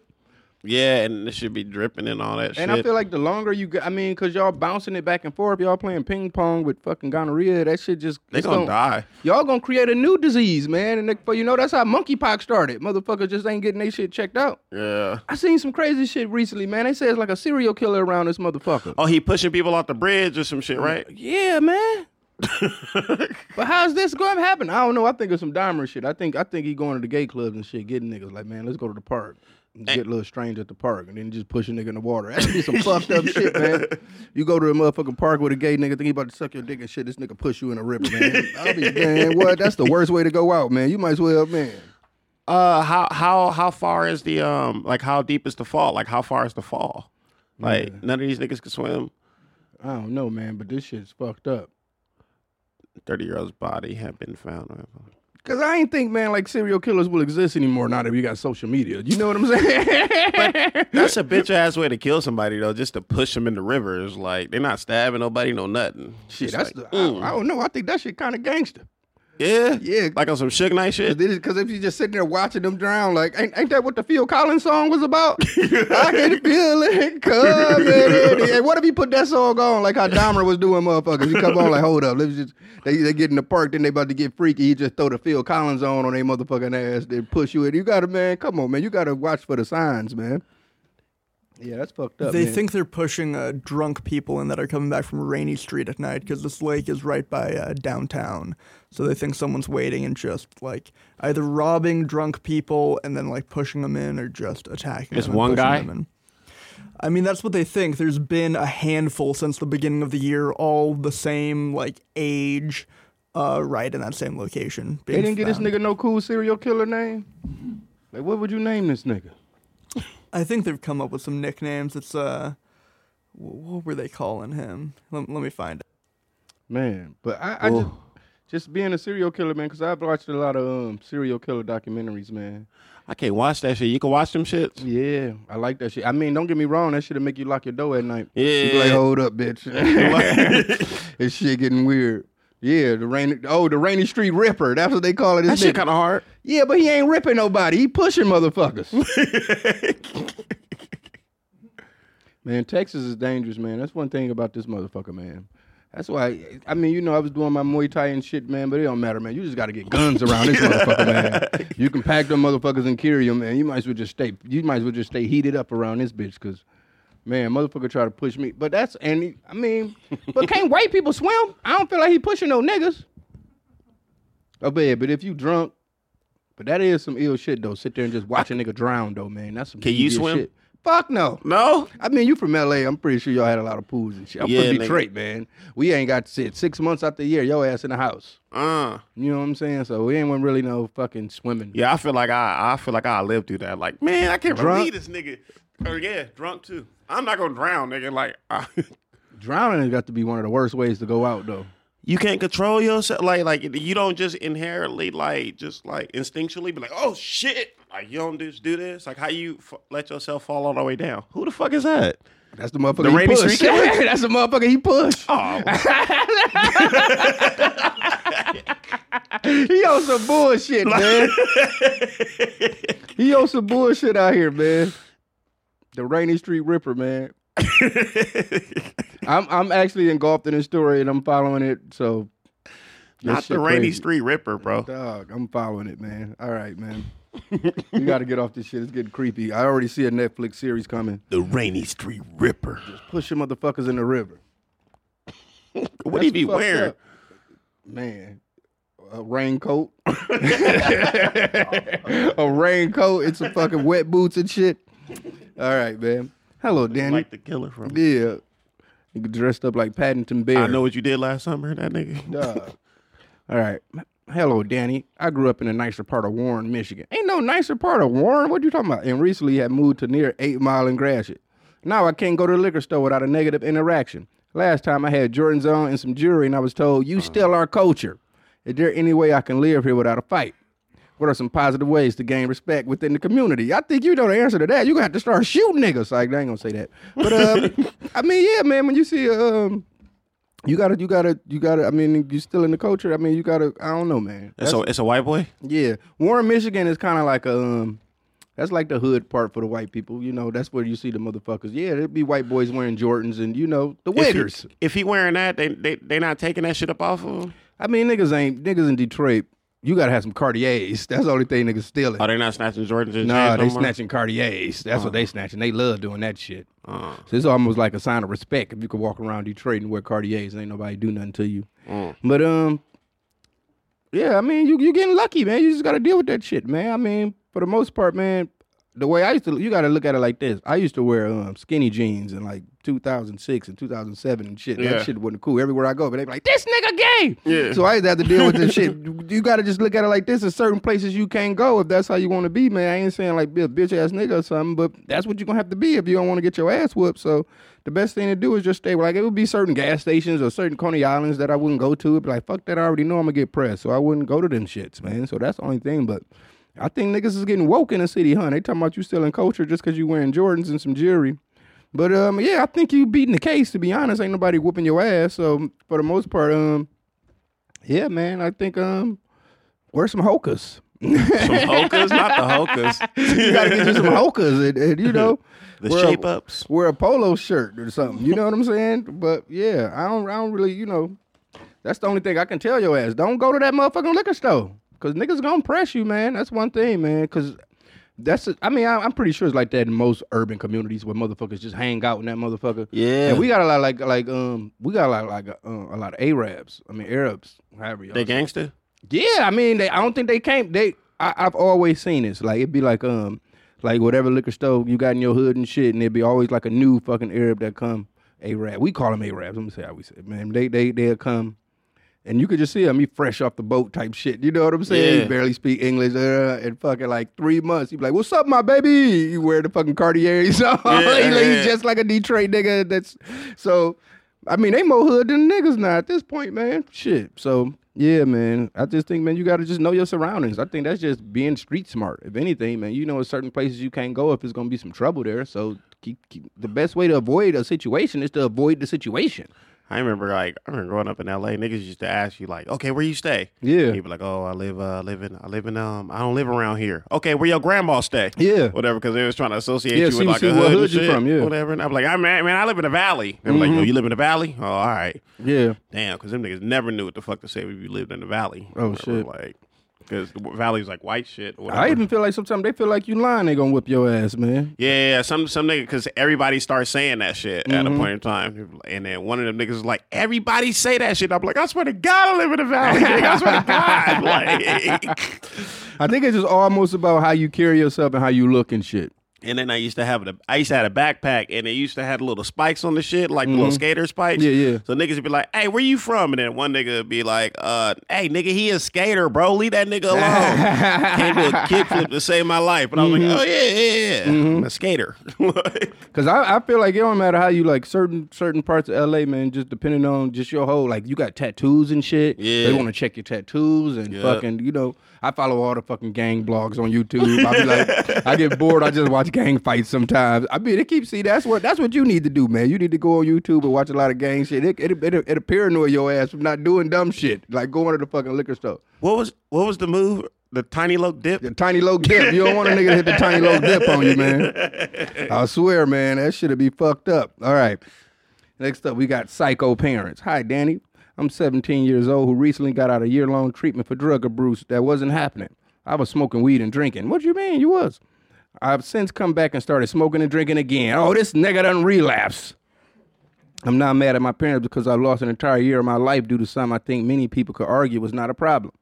Yeah, and it should be dripping and all that shit. And I feel like the longer you, go, I mean, cause y'all bouncing it back and forth, y'all playing ping pong with fucking gonorrhea. That shit just they gonna die. Y'all gonna create a new disease, man. And for you know that's how monkeypox started. Motherfuckers just ain't getting their shit checked out. Yeah. I seen some crazy shit recently, man. They say it's like a serial killer around this motherfucker. Oh, he pushing people off the bridge or some shit, right? Yeah, man. but how's this going to happen? I don't know. I think it's some Dahmer shit. I think I think he going to the gay clubs and shit, getting niggas like, man, let's go to the park. Get a little strange at the park and then just push a nigga in the water. That's some fucked up shit, man. You go to a motherfucking park with a gay nigga, think he about to suck your dick and shit. This nigga push you in a river, man. I'll be, man, what? That's the worst way to go out, man. You might as well, man. Uh, how how how far is the um like how deep is the fall? Like how far is the fall? Like none of these niggas can swim. I don't know, man, but this shit's fucked up. Thirty year old's body had been found. Cause I ain't think, man, like serial killers will exist anymore now that we got social media. You know what I'm saying? That's a bitch ass way to kill somebody though, just to push them in the river rivers. Like they're not stabbing nobody, no nothing. Shit, that's like, the, I, I mm. don't know. I think that shit kind of gangster. Yeah, Yeah. like on some Suge Knight shit. Because if you just sitting there watching them drown, like, ain't, ain't that what the Phil Collins song was about? I can feel it coming. in. And what if you put that song on, like how Dahmer was doing, motherfuckers? You come on, like, hold up, let's just they they get in the park, then they about to get freaky. You just throw the Phil Collins on on their motherfucking ass, then push you in. You gotta, man, come on, man, you gotta watch for the signs, man. Yeah, that's fucked up. They man. think they're pushing uh, drunk people in that are coming back from Rainy Street at night because this lake is right by uh, downtown. So they think someone's waiting and just like either robbing drunk people and then like pushing them in or just attacking It's them. and one guy? them in. I mean, that's what they think. There's been a handful since the beginning of the year, all the same like age, uh, right in that same location. They didn't get this nigga no cool serial killer name. Like, what would you name this nigga? I think they've come up with some nicknames. It's uh, what were they calling him? Let, let me find it. Man, but I, I just just being a serial killer, man. Because I've watched a lot of um, serial killer documentaries, man. I can't watch that shit. You can watch them shits. Yeah, I like that shit. I mean, don't get me wrong, that shit'll make you lock your door at night. Yeah. You be like, hold up, bitch. this shit getting weird. Yeah, the rainy. Oh, the rainy street ripper. That's what they call it. That This shit kind of hard. Yeah, but he ain't ripping nobody. He pushing motherfuckers. man, Texas is dangerous, man. That's one thing about this motherfucker, man. That's why. I mean, you know, I was doing my Muay Thai and shit, man. But it don't matter, man. You just got to get guns around this motherfucker, man. You can pack them motherfuckers and carry them, man. You might as well just stay. You might as well just stay heated up around this bitch, cause. Man, motherfucker try to push me, but that's and he, I mean, but can't white people swim? I don't feel like he pushing no niggas. Oh, bad, but if you drunk, but that is some ill shit though. Sit there and just watch a nigga drown though, man. That's some Can you swim? Shit. Fuck no. No. I mean, you from LA. I'm pretty sure y'all had a lot of pools and shit. I'm Yeah, from nigga. Detroit, man. We ain't got to sit six months out the year. Your ass in the house. Uh. You know what I'm saying? So we ain't really no fucking swimming. Yeah, I feel like I I feel like I lived through that. Like, man, I can't Drunk? believe this nigga. Or yeah, drunk too. I'm not gonna drown, nigga. Like, I, Drowning has got to be one of the worst ways to go out though. you can't control yourself. Like, like you don't just inherently like just like instinctually be like, oh shit. Like you don't just do this. Like how you f- let yourself fall all the way down. Who the fuck is that? That's the motherfucker The he Rainy push. Street Killer? That's the motherfucker he push. Oh, He on some bullshit, man. he on some bullshit out here, man. The Rainy Street Ripper, man. I'm I'm actually engulfed in this story and I'm following it. So not the rainy crazy. street ripper, bro. Dog, I'm following it, man. All right, man. we got to get off this shit. It's getting creepy. I already see a Netflix series coming. The rainy street ripper. Just push your motherfuckers in the river. What do you be wearing? up. Man, a raincoat. a raincoat. It's some fucking wet boots and shit. All right, man. Hello, Danny. Like the killer from. yeah. You get dressed up like Paddington Bear. I know what you did last summer, that nigga. Dog. All right. Hello, Danny. I grew up in a nicer part of Warren, Michigan. Ain't no nicer part of Warren. What you talking about? And recently had moved to near Eight Mile and Gratiot. Now I can't go to the liquor store without a negative interaction. Last time I had Jordans on and some jewelry, and I was told, "You uh-huh. still our culture. Is there any way I can live here without a fight?" What are some positive ways to gain respect within the community? I think you know the answer to that. You're gonna have to start shooting niggas. Like I ain't gonna say that. But um, I mean, yeah, man, when you see um you gotta, you gotta, you gotta. I mean, you still in the culture. I mean, you gotta. I don't know, man. It's a, it's a white boy? yeah, Warren, Michigan is kind of like a. Um, that's like the hood part for the white people. You know, that's where you see the motherfuckers. Yeah, there'd be white boys wearing Jordans and you know the If he, if he wearing that, they they they not taking that shit up off of him. I mean, niggas ain't niggas in Detroit. You gotta have some Cartiers. That's the only thing niggas stealing. Oh, they not snatching Jordans and Nah, they no snatching Cartiers. That's what they snatching. They love doing that shit. Uh, So it's almost like a sign of respect if you could walk around Detroit and wear Cartiers. Ain't nobody do nothing to you. mm. But um, yeah, I mean, you you getting lucky, man. You just got to deal with that shit, man. I mean, for the most part, man. The way I used to, you got to look at it like this. I used to wear um, skinny jeans in like 2006 and 2007 and shit. Yeah. That shit wasn't cool. Everywhere I go, but they be like, "This nigga gay." Yeah. So I used to have to deal with this shit. You got to just look at it like this. There's certain places you can't go if that's how you want to be, man. I ain't saying like be a bitch ass nigga or something, but that's what you're gonna have to be if you don't want to get your ass whooped. So the best thing to do is just stay. Like it would be certain gas stations or certain Coney Islands that I wouldn't go to. It'd be like fuck that. I already know I'm gonna get pressed, so I wouldn't go to them shits, man. So that's the only thing. But I think niggas is getting woke in the city, huh? They talking about you still in culture just because you wearing Jordans and some jewelry. But um, yeah, I think you beating the case. To be honest, ain't nobody whooping your ass. So for the most part, um, yeah, man, I think um, wear some hokas. Some hokas, not the hokas. you gotta get you some hokas, and, and you know, The wear a- shape ups. wear a polo shirt or something. You know what I'm saying? But yeah, I don't, I don't really, you know, that's the only thing I can tell your ass. Don't go to that motherfucking liquor store because niggas gonna press you, man. That's one thing, man. Because that's, I mean, I, I'm pretty sure it's like that in most urban communities where motherfuckers just hang out in that motherfucker. Yeah. and we got a lot like like um we got a lot like uh, a lot of Arabs. I mean Arabs, however y'all They say. gangster? Yeah, I mean, they. I don't think they came. They. I, I've always seen this. Like it'd be like um, like whatever liquor store you got in your hood and shit, and it'd be always like a new fucking Arab that come. Arab. We call them Arabs. Let me say how we say. it, Man, they they they'll come. And you could just see him, he fresh off the boat type shit. You know what I'm saying? Yeah. He barely speak English. Uh, and fucking like three months, he'd be like, "What's up, my baby?" You wear the fucking Cartiers. on. Yeah, He-. He's just like a Detroit nigga. That's so. I mean, they more hood than niggas now at this point, man. Shit. So Yeah, man. I just think, man, you got to just know your surroundings. I think that's just being street smart. If anything, man, you know, in certain places you can't go if it's gonna be some trouble there. So keep, keep the best way to avoid a situation is to avoid the situation. I remember like I remember growing up in LA, niggas used to ask you like, okay, where you stay? Yeah. You'd be like, oh, I live, uh, live in, I live in, um, I don't live around here. Okay, where your grandma stay? Yeah. whatever, because they was trying to associate Yeah, you see- with like see a hood, hood you shit, from, yeah. whatever. And I'm like, I man, man, I live in the valley. And They were like, oh, you live in the valley? Oh, all right, Yeah. damn, because them niggas never knew what the fuck to say if you lived in the valley. Oh, shit. like. Because the valley's like white shit. I even feel like sometimes they feel like you lying. They gonna whip your ass, man. Yeah, yeah, some some nigga because everybody starts saying that shit at Mm-hmm. a point in time, and then one of them niggas is like, everybody say that shit. I'm like, I swear to God, I live in the valley. nigga. I swear to God, like. I think it's just almost about how you carry yourself and how you look and shit. And then I used to have the I used to have a backpack, and it used to have little spikes on the shit, like the little skater spikes. Mm-hmm. Yeah, yeah. So niggas would be like, "Hey, where you from?" And then one nigga would be like, "Uh, hey, nigga, he a skater, bro. Leave that nigga alone." Can't do a kickflip to save my life. But I was Mm-hmm. like, "Oh yeah, yeah, yeah, I'm a skater." Cause I, I feel like it don't matter how you like certain certain parts of LA, man. Just depending on just your whole like you got tattoos and shit. Yeah. they want to check your tattoos and Yeah. fucking you know. I follow all the fucking gang blogs on YouTube. I be like, I get bored. I just watch gang fights sometimes. I mean, it keeps see that's what that's what you need to do, man. You need to go on YouTube and watch a lot of gang shit. It it it it'll paranoid your ass from not doing dumb shit like going to the fucking liquor store. what was what was the move? The tiny loke dip. The tiny low dip. You don't want a nigga to hit the tiny low dip on you, man. I swear, man, that shit'll be fucked up. All right. Next up, we got psycho parents. Hi, Danny. I'm 17 years old who recently got out of a year long treatment for drug abuse that wasn't happening. I was smoking weed and drinking. What you mean you was? I've since come back and started smoking and drinking again. Oh, this nigga done relapse. I'm not mad at my parents because I lost an entire year of my life due to something I think many people could argue was not a problem.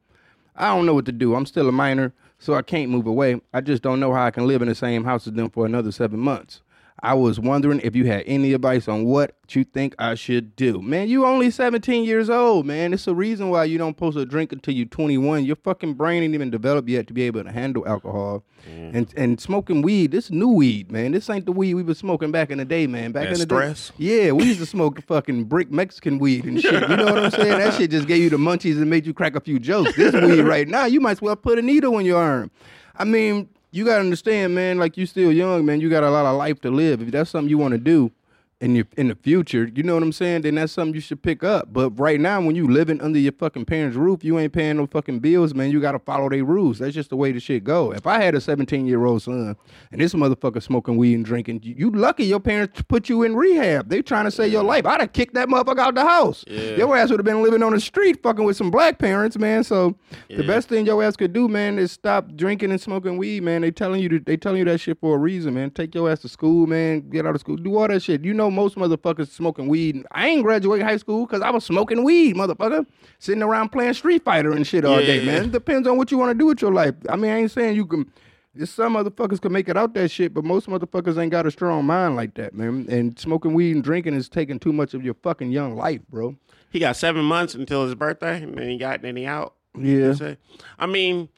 I don't know what to do. I'm still a minor, so I can't move away. I just don't know how I can live in the same house as them for another seven months. I was wondering if you had any advice on what you think I should do. Man, you only 17 years old, man. It's a reason why you don't supposed to drink until you're 21. Your fucking brain ain't even developed yet to be able to handle alcohol. Mm. And and smoking weed, this new weed, man. This ain't the weed we was smoking back in the day, man. Back That in the stress? day. Yeah, we used to smoke fucking brick Mexican weed and shit. You know what I'm saying? That shit just gave you the munchies and made you crack a few jokes. This weed right now, you might as well put a needle in your arm. I mean, you gotta understand, man. Like you still young, man. You got a lot of life to live. If that's something you want to do in your in the future, you know what I'm saying? Then that's something you should pick up. But right now, when you living under your fucking parents' roof, you ain't paying no fucking bills, man. You gotta follow their rules. That's just the way the shit go. If I had a 17 year old son and this motherfucker smoking weed and drinking, you, you lucky your parents put you in rehab. They trying to save your life. I'd have kicked that motherfucker out the house. Your ass would have been living on the street, fucking with some black parents, man. So the best thing your ass could do, man, is stop drinking and smoking weed, man. They telling you to, they telling you that shit for a reason, man. Take your ass to school, man. Get out of school. Do all that shit. You know most motherfuckers smoking weed. I ain't graduate high school because I was smoking weed, motherfucker. Sitting around playing Street Fighter and shit all day, Yeah. man. It depends on what you want to do with your life. I mean, I ain't saying you can. Some motherfuckers can make it out that shit, but most motherfuckers ain't got a strong mind like that, man. And smoking weed and drinking is taking too much of your fucking young life, bro. He got seven months until his birthday, and then he got then he out. Yeah. I mean,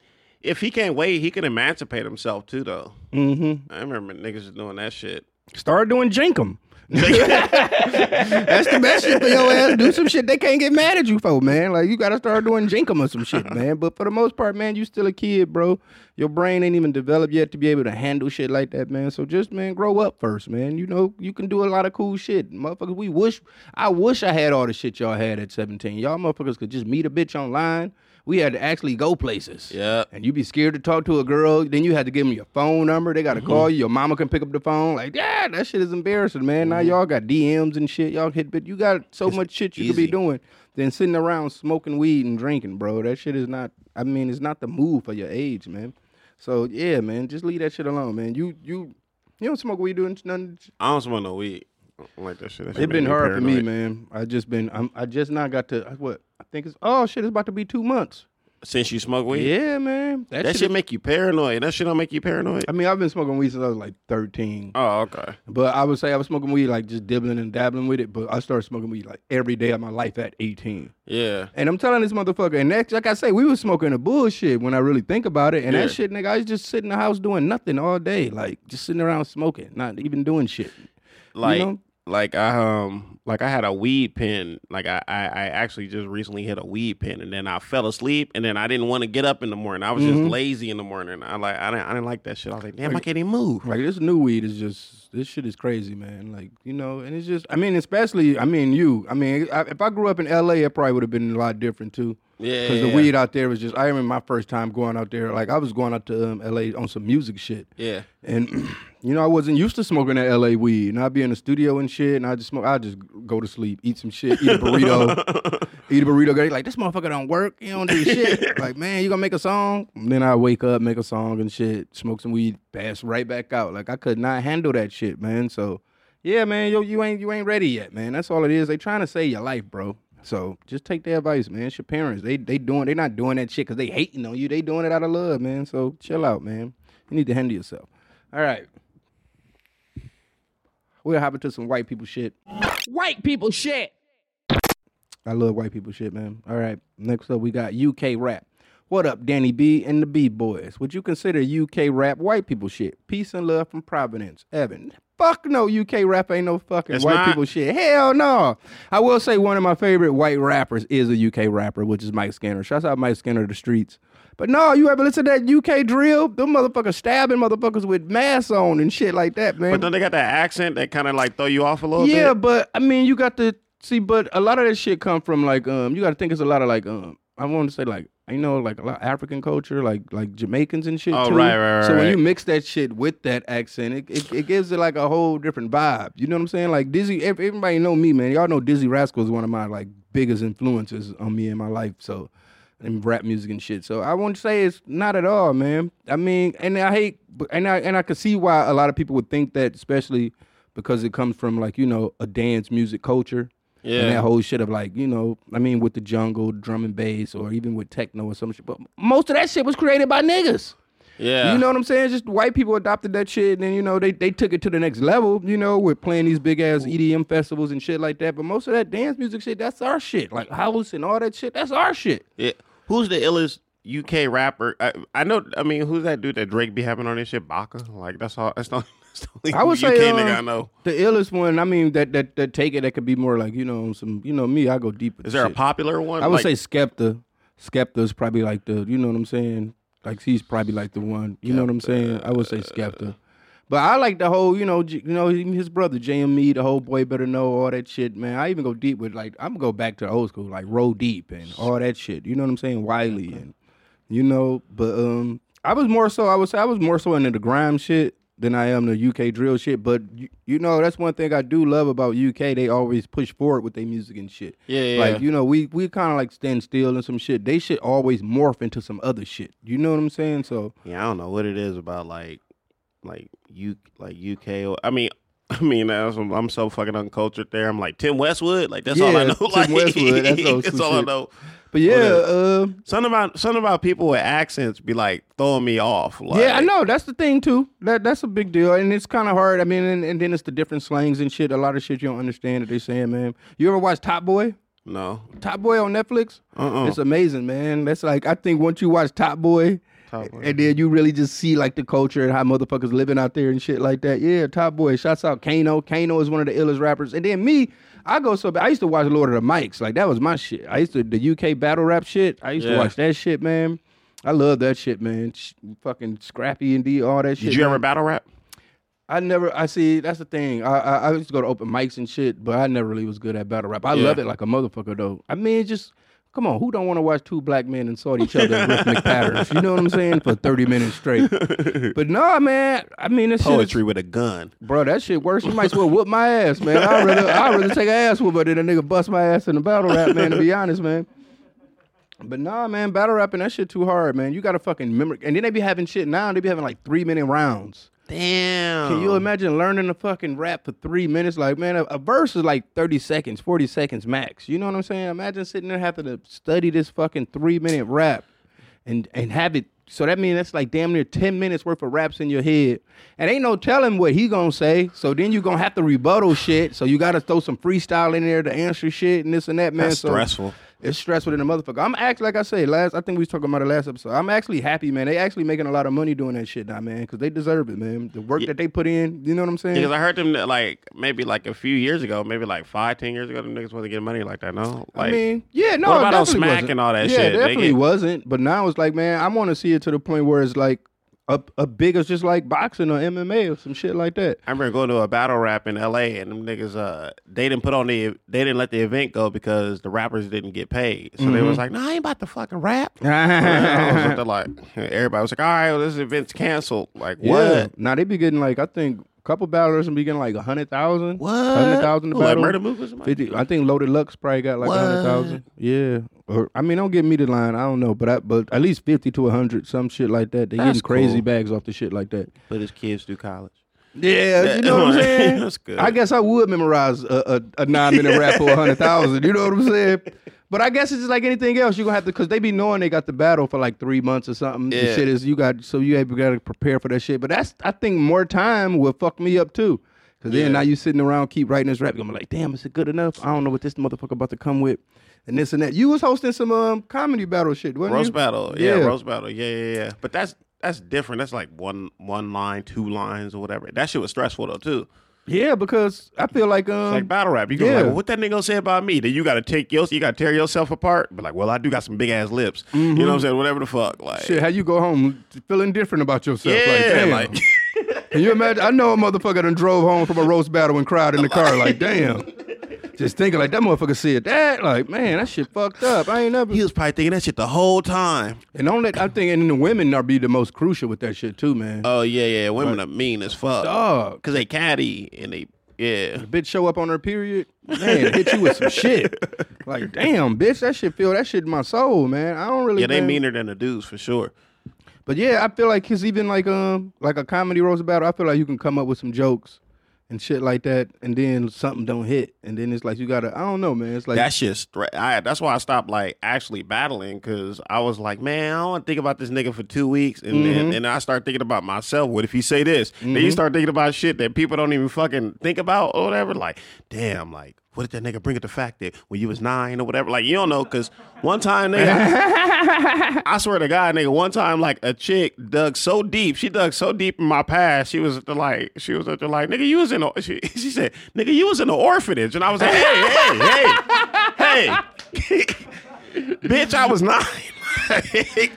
if he can't wait, he can emancipate himself too, though. Mm-hmm. I remember niggas doing that shit. Start doing jenkem. That's the best shit for your ass. Do some shit they can't get mad at you for, man. Like you gotta start doing jenkem or some shit, man. But for the most part, man, you still a kid, bro. Your brain ain't even developed yet to be able to handle shit like that, man. So just man, grow up first, man. You know, you can do a lot of cool shit. Motherfuckers, we wish I wish I had all the shit y'all had at 17. Y'all motherfuckers could just meet a bitch online. We had to actually go places. Yeah. And you be scared to talk to a girl. Then you had to give them your phone number. They got to mm-hmm. call you. Your mama can pick up the phone. Like, yeah, that shit is embarrassing, man. Now mm-hmm. y'all got DMs and shit. Y'all hit, but you got so much shit you could be doing than sitting around smoking weed and drinking, bro. That shit is not. I mean, it's not the move for your age, man. So yeah, man, just leave that shit alone, man. You you you don't smoke weed doing nothing. I don't smoke no weed. I don't like that shit. That shit It's been hard for me, man. I just been. I'm, I just not got to what I think it's. Oh shit, it's about to be two months. Since you smoke weed, Yeah, man. that shit shit make you paranoid. That shit don't make you paranoid. I mean, I've been smoking weed since I was like 13. Oh, okay. But I would say I was smoking weed like just dibbling and dabbling with it. But I started smoking weed like every day of my life at 18. Yeah. And I'm telling this motherfucker, and that's like I say, we was smoking the bullshit when I really think about it. And Yeah. that shit, nigga, I was just sitting in the house doing nothing all day, like just sitting around smoking, not even doing shit. Like, know? Like I um like I had a weed pen. Like I, I, I actually just recently hit a weed pen, and then I fell asleep, and then I didn't want to get up in the morning. I was just lazy in the morning. I like I didn't I didn't like that shit. I was like, damn, I can't even move. Like this new weed is just this shit is crazy, man. Like you know, and it's just I mean, especially I mean you. I mean, I, if I grew up in L.A., it probably would have been a lot different too. Yeah, Because the yeah. weed out there was just. I remember my first time going out there. Like I was going out to um, L.A. on some music shit. Yeah. And you know, I wasn't used to smoking that LA weed, and I'd be in the studio and shit, and I just smoke. I just go to sleep, eat some shit, eat a burrito, eat a burrito. They like this motherfucker don't work. You don't do shit. like man, you gonna make a song? And then I wake up, make a song and shit, smoke some weed, pass right back out. Like I could not handle that shit, man. So yeah, man, yo, you ain't you ain't ready yet, man. That's all it is. They trying to save your life, bro. So just take their advice, man. It's your parents. They they doing they not doing that shit because they hating on you. They doing it out of love, man. So chill out, man. You need to handle yourself. All right. We'll hop into some white people shit. White people shit. I love white people shit, man. All right. Next up, we got UK rap. What up, Danny B and the B Boys? Would you consider UK rap white people shit? Peace and love from Providence. Evan. Fuck no, UK rap ain't no fucking white not? people shit. Hell no. I will say one of my favorite white rappers is a UK rapper, which is Mike Skinner. Shouts out Mike Skinner to the streets. But no, you ever listen to that UK drill? Them motherfuckers stabbing motherfuckers with masks on and shit like that, man. But then they got that accent that kind of like throw you off a little Yeah, bit. but I mean, you got to see, but a lot of that shit come from like, um, you got to think it's a lot of like, um, I want to say like, you know, like a lot of African culture, like like Jamaicans and shit. Oh, too. right, right, So when right. you mix that shit with that accent, it, it, it gives it like a whole different vibe. You know what I'm saying? Like Dizzee, everybody know me, man. Y'all know Dizzee Rascal is one of my like biggest influences on me in my life. So. And rap music and shit. So I won't say it's not at all, man. I mean, and I hate, and I and I can see why a lot of people would think that, especially because it comes from like you know a dance music culture. And Yeah. that whole shit of like, you know, I mean, with the jungle, drum and bass, or even with techno or some shit. But most of that shit was created by niggas. Yeah. You know what I'm saying? Just white people adopted that shit, and then you know they they took it to the next level. You know, with playing these big ass EDM festivals and shit like that. But most of that dance music shit, that's our shit. Like house and all that shit, that's our shit. Yeah. Who's the illest UK rapper? I, I know. I mean, who's that dude that Drake be having on this shit? Baka. Like that's all. That's the, that's the only I would UK say nigga uh, I know. the illest one. I mean, that that that take it. That could be more like you know some. You know me. I go deep. Is the there a popular one? I would Like, say Skepta. Skepta's probably like the, you know what I'm saying? Like he's probably like the one. You know what I'm saying? I would say Skepta. But I like the whole, you know, you know, his brother JME, the whole boy better know all that shit, man. I even go deep with like I'm gonna go back to old school, like Roll Deep and all that shit. You know what I'm saying? Wiley and you know, but um, I was more so. I would say I was more so into the grime shit than I am the UK drill shit. But you, you know, that's one thing I do love about UK. They always push forward with their music and shit. Yeah, yeah. Like you know, we we kind of like stand still and some shit. They should always morph into some other shit. You know what I'm saying? So Yeah, I don't know what it is about like, like you, like UK. Or, I mean, I mean, that's, I'm so fucking uncultured there. I'm like Tim Westwood. Like that's all I Yeah, know. Tim like, Westwood, that's that's all I know. But yeah, Whatever. uh, Something about something about people with accents be like throwing me off. Like, yeah, I know that's the thing too. That that's a big deal, and it's kind of hard. I mean, and, and then it's the different slangs and shit. A lot of shit you don't understand that they're saying, man. You ever watch Top Boy? No. Top Boy on Netflix? Uh-uh. It's amazing, man. That's like I think once you watch Top Boy, Top Boy. and then you really just see like the culture and how motherfuckers living out there and shit like that. Yeah, Top Boy. Shouts out Kano. Kano is one of the illest rappers. And then me, I go so bad. I used to watch Lord of the Mics. Like that was my shit. I used to the UK battle rap shit. I used to watch that shit, man. I love that shit, man. Sh- fucking Scrappy and D, all that shit. Did you ever battle rap? I never. I see. That's the thing. I, I I used to go to open mics and shit, but I never really was good at battle rap. I Yeah. love it like a motherfucker though. I mean, just come on. Who don't want to watch two black men insult each other in rhythmic patterns? You know what I'm saying? For thirty minutes straight. But no, man. I mean, this Poetry with a gun. bro. That shit worse. You might as well whoop my ass, man. I rather I rather take an ass whoop than a nigga bust my ass in the battle rap, man. To be honest, man. But nah, man, battle rapping that shit too hard, man. You gotta fucking remember. And then they be having shit now. They be having like three minute rounds. Damn. Can you imagine learning to fucking rap for three minutes? Like, man, a, a verse is like 30 seconds, 40 seconds max. You know what I'm saying? Imagine sitting there having to study this fucking three minute rap and and have it. So that means that's like damn near 10 minutes worth of raps in your head. And ain't no telling what he gonna say. So then you gonna have to rebuttal shit. So you gotta throw some freestyle in there to answer shit and this and that, man. That's so, stressful. It's stressful in the motherfucker. I'm actually, like I said, last I think we was talking about it last episode. I'm actually happy, man. They actually making a lot of money doing that shit now, man, because they deserve it, man. The work Yeah. that they put in, you know what I'm saying? Because I heard them that, like maybe like a few years ago, maybe like five, ten years ago, them niggas wasn't getting money like that. No, like I mean, yeah, no, what about on Smack wasn't. and all that yeah, shit? definitely get- wasn't. But now it's like, man, I want to see it to the point where it's like a, a big as just like boxing or MMA or some shit like that. I remember going to a battle rap in L.A. and them niggas, uh, they didn't put on the, they didn't let the event go because the rappers didn't get paid. So they Mm-hmm. was like, "No, I ain't about to fucking rap." I was up like, everybody was like, "All right, well, this event's canceled." Like what? Yeah. Now they be getting like I think couple battlers and be getting like a hundred thousand. What? Hundred thousand like battle. Murder somebody? Fifty. I think Loaded Lux probably got like a hundred thousand. Yeah. Or I mean, don't get me the line. I don't know, but I, but at least fifty to hundred, some shit like that. They That's getting crazy cool. bags off the shit like that. But his kids do college. Yeah, you know what I'm saying. That's good. I guess I would memorize a, a, a nine minute rap for a hundred thousand. You know what I'm saying? But I guess it's just like anything else. You're gonna have to because they be knowing they got the battle for like three months or something. The shit is you got so you have got to prepare for that shit. But that's I think more time will fuck me up too. Cause then Yeah. now you sitting around keep writing this rap. I'm like, damn, is it good enough? I don't know what this motherfucker about to come with, and this and that. You was hosting some um comedy battle shit, wasn't roast you? battle, yeah, Yeah. roast battle, yeah, yeah, yeah. But that's that's different. That's like one one line, two lines, or whatever. That shit was stressful though too. Yeah, because I feel like um It's like battle rap. You go yeah. like, well, what that nigga gonna say about me? Then you got to take your, you got to tear yourself apart. But like, well, I do got some big ass lips. You know what I'm saying? Whatever the fuck, like, Mm-hmm. shit. How you go home feeling different about yourself? like, yeah, damn. like, Can you imagine? I know a motherfucker done drove home from a roast battle and cried in the car. Like, damn. Just thinking like that motherfucker said that. Like, man, that shit fucked up. I ain't never. he was probably thinking that shit the whole time. And on that, I think, and the women are be the most crucial with that shit too, man. Oh yeah, yeah. Women are mean as fuck. Dog. Cause they catty and they, yeah. bitch show up on her period, man, hit you with some shit. Like, damn, bitch, that shit feel that shit in my soul, man. I don't really. Yeah, they man. meaner than the dudes for sure. But yeah, I feel like cause even like um like a comedy roast battle, I feel like you can come up with some jokes and shit like that, and then something don't hit, and then it's like you gotta I don't know, man. It's like that shit's stre- I, that's why I stopped like actually battling because I was like, man, I don't want to think about this nigga for two weeks, and Mm-hmm. then and I start thinking about myself. What if he say this? Then you start thinking about shit that people don't even fucking think about or whatever. Like, damn, like what did that nigga bring up the fact that when you was nine or whatever? Like you don't know because one time nigga, I swear to God, nigga, one time like a chick dug so deep, she dug so deep in my past, she was at the like, she was at the like, nigga, you was in a, she, she said, nigga, you was in an orphanage, and I was like, hey, hey, hey, hey, bitch, I was nine.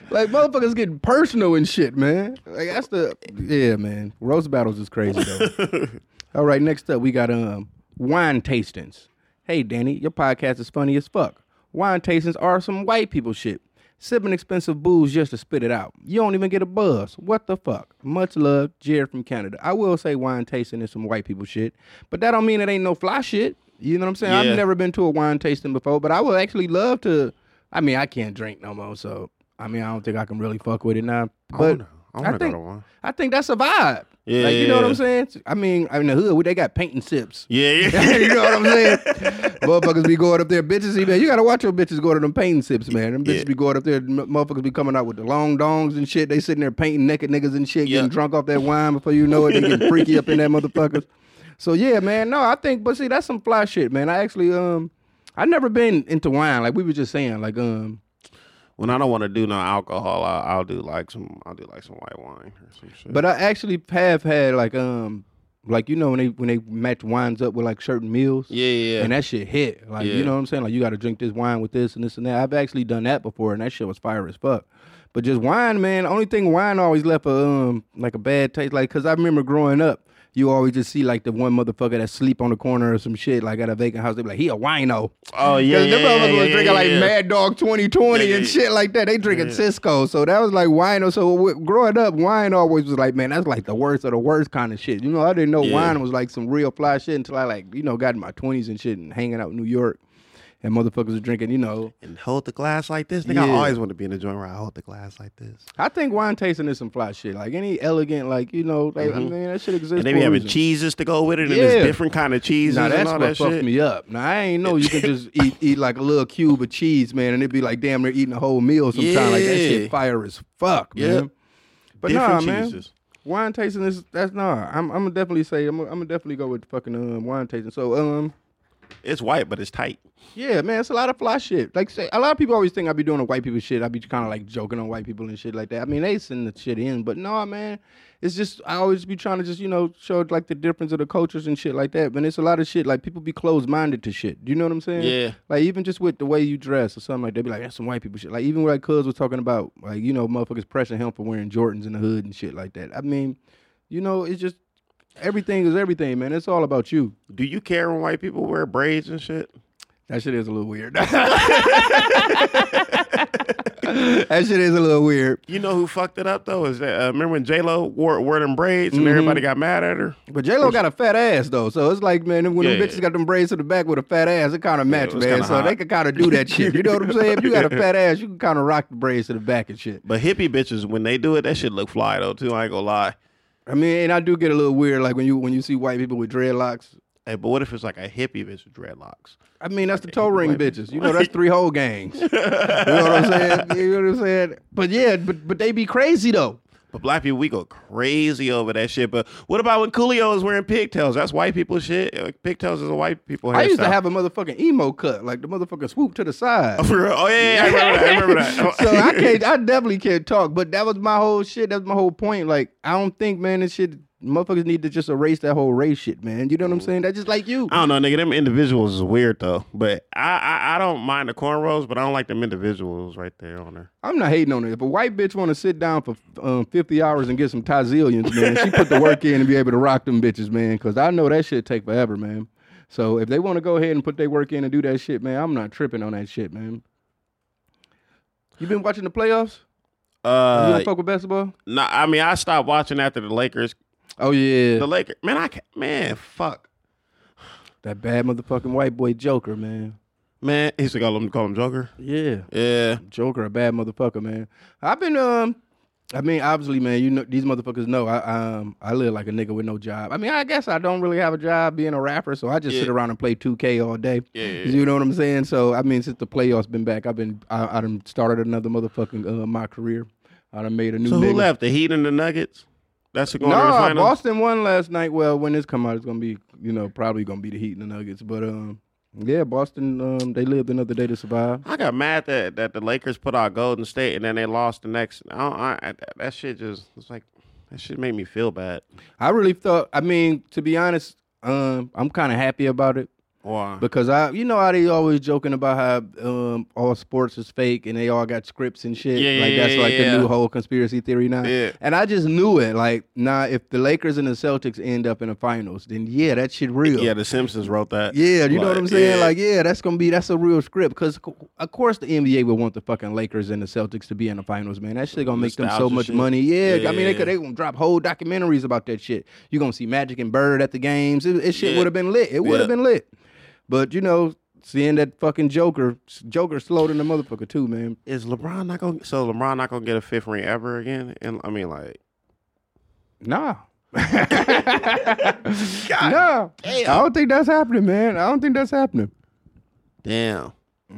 like motherfuckers getting personal and shit, man. Like that's the yeah, man. Roast battles is crazy though. All right, next up we got um wine tastings. Hey Danny, your podcast is funny as fuck. Wine tastings are some white people shit. Sipping expensive booze just to spit it out. You don't even get a buzz. What the fuck? Much love, Jared from Canada. I will say wine tasting is some white people shit, but that don't mean it ain't no fly shit. You know what I'm saying? Yeah. I've never been to a wine tasting before, but I would actually love to. I mean, I can't drink no more, so I mean, I don't think I can really fuck with it now. But wanna- I wanna go think. I think that's a vibe. Yeah, like, you know what. I'm saying? I mean, I in the hood, they got painting sips. yeah, yeah. you know what I'm saying? motherfuckers be going up there, bitches. Man, you gotta watch your bitches go to them painting sips, man. Them bitches Yeah. be going up there, m- motherfuckers be coming out with the long dongs and shit. They sitting there painting naked niggas and shit, Yeah. getting drunk off that wine before you know it. They getting freaky up in that motherfuckers. So yeah, man. No, I think, but see, that's some fly shit, man. I actually, um, I never been into wine. Like we were just saying, like, um, When I don't want to do no alcohol, I, I'll do like some, I'll do like some white wine or some shit. But I actually have had like um like you know when they when they match wines up with like certain meals. yeah, yeah, yeah. And that shit hit. Like Yeah. you know what I'm saying? Like you gotta drink this wine with this and this and that. I've actually done that before and that shit was fire as fuck. But just wine, man, only thing wine always left a um like a bad taste. Like cause I remember growing up, you always just see like the one motherfucker that sleep on the corner or some shit, like at a vacant house. They be like, he a wino. oh yeah, yeah, them motherfuckers yeah, was yeah, drinking like yeah. Mad Dog 2020 Yeah, yeah, and yeah. shit like that. They drinking Cisco. So that was like wino. So w- growing up, wine always was like, man, that's like the worst of the worst kind of shit. You know, I didn't know Yeah. wine was like some real fly shit until I like, you know, got in my 20s and shit and hanging out in New York. And motherfuckers are drinking, you know. and hold the glass like this. Nigga, I always want to be in a joint where I hold the glass like this. I think wine tasting is some fly shit. Like any elegant, like, you know, like, I mean, that shit exists. Mm-hmm. And they be having reason. cheeses to go with it, and Yeah. it's different kind of cheeses Now and that's what that fucked shit. me up. Now I ain't know you can just eat eat like a little cube of cheese, man, and it'd be like damn near eating a whole meal sometime. Like that shit fire as fuck, Yeah. man. But nah, Different man. cheeses. Wine tasting is that's nah. I'm I'm gonna definitely say I'm gonna, I'm gonna definitely go with fucking um wine tasting. So um, It's white, but it's tight. Yeah, man, it's a lot of fly shit. Like, say, a lot of people always think I be doing the white people shit. I be kind of like joking on white people and shit like that. I mean, they send the shit in, but no, man, it's just I always be trying to just you know show like the difference of the cultures and shit like that. But it's a lot of shit like people be closed minded to shit. Do you know what I'm saying? Yeah. Like even just with the way you dress or something like they be like that's some white people shit. Like even like Cuz was talking about like you know motherfuckers pressing him for wearing Jordans in the hood and shit like that. I mean, you know, it's just everything is everything, man. It's all about you. Do you care when white people wear braids and shit? That shit is a little weird. that shit is a little weird. You know who fucked it up though? Is that uh, remember when J Lo wore wore them braids Mm-hmm. and everybody got mad at her? But J Lo got a fat ass though, so it's like man, when Yeah, them bitches yeah. got them braids to the back with a fat ass, it kind of match, was man. So hot. they can kind of do that shit. You know what I'm saying? If you got a fat ass, you can kind of rock the braids to the back and shit. But hippie bitches, when they do it, that shit look fly though too. I ain't gonna lie. I mean, and I do get a little weird, like when you when you see white people with dreadlocks. Hey, but what if it's like a hippie bitch with dreadlocks? I mean, that's the toe ring bitches. You know, that's three whole gangs. you know what I'm saying? You know what I'm saying? But yeah, but but they be crazy though. But black people, we go crazy over that shit. But what about when Coolio is wearing pigtails? That's white people shit. Like, pigtails is a white people hairstyle. I used to have a motherfucking emo cut, like the motherfucker swoop to the side. For real? Oh yeah, yeah, I remember that. I remember that. so I can't. I definitely can't talk. But that was my whole shit. That's my whole point. Like I don't think, man, this shit. Motherfuckers need to just erase that whole race shit, man. You know what I'm saying? That's just like you. I don't know, nigga. Them individuals is weird though. But I, I, I don't mind the cornrows, but I don't like them individuals right there on there. I'm not hating on it. If a white bitch want to sit down for um, 50 hours and get some Tazillions, man, she put the work in and be able to rock them bitches, man. Because I know that shit take forever, man. So if they want to go ahead and put their work in and do that shit, man, I'm not tripping on that shit, man. You been watching the playoffs? you Uh, don't fuck with basketball? nah, I mean, I stopped watching after the Lakers. Oh yeah, The Lakers, man, I can't, man, fuck, that bad motherfucking white boy Joker, man. man. He used to call him call him Joker. Yeah, Yeah, Joker, a bad motherfucker, man. I've been um. I mean, obviously, man, you know these motherfuckers know I um I live like a nigga with no job. I mean, I guess I don't really have a job being a rapper, so I just sit around and play 2K all day. Yeah, yeah, You know what I'm saying? So I mean, since the playoffs been back, I've been I, I done started another motherfucking uh, my career. I done made a new. So who left? The Heat and the Nuggets. That's going to the No. Boston won last night. Well, when this come out, it's gonna be you know probably gonna be the Heat and the Nuggets, but um yeah, Boston um they lived another day to survive. I got mad that that the Lakers put out Golden State and then they lost the next. I don't, I, I, that shit just it's like that shit made me feel bad. I really thought. I mean, to be honest, um, I'm kind of happy about it Why? because I, you know, how they always joking about how um, all sports is fake and they all got scripts and shit. Yeah, like yeah, that's like yeah. the new whole conspiracy theory now. Yeah. And I just knew it. Like, nah, if the Lakers and the Celtics end up in the finals, then yeah, that shit real. yeah, The Simpsons wrote that. Yeah, you know what I'm saying? yeah. Like, yeah, that's gonna be that's a real script. Because of course the NBA would want the fucking Lakers and the Celtics to be in the finals, man. That shit gonna make them so much shit. money. Yeah, I mean they could they gonna drop whole documentaries about that shit. You gonna see Magic and Bird at the games. It, it shit Yeah. would have been lit. It would have Yeah. been lit. But you know, seeing that fucking Joker, Joker slowed in the motherfucker too, man. Is LeBron not gonna? So LeBron not gonna get a fifth ring ever again? And I mean, like, Nah. nah. I don't think that's happening, man. I don't think that's happening. damn.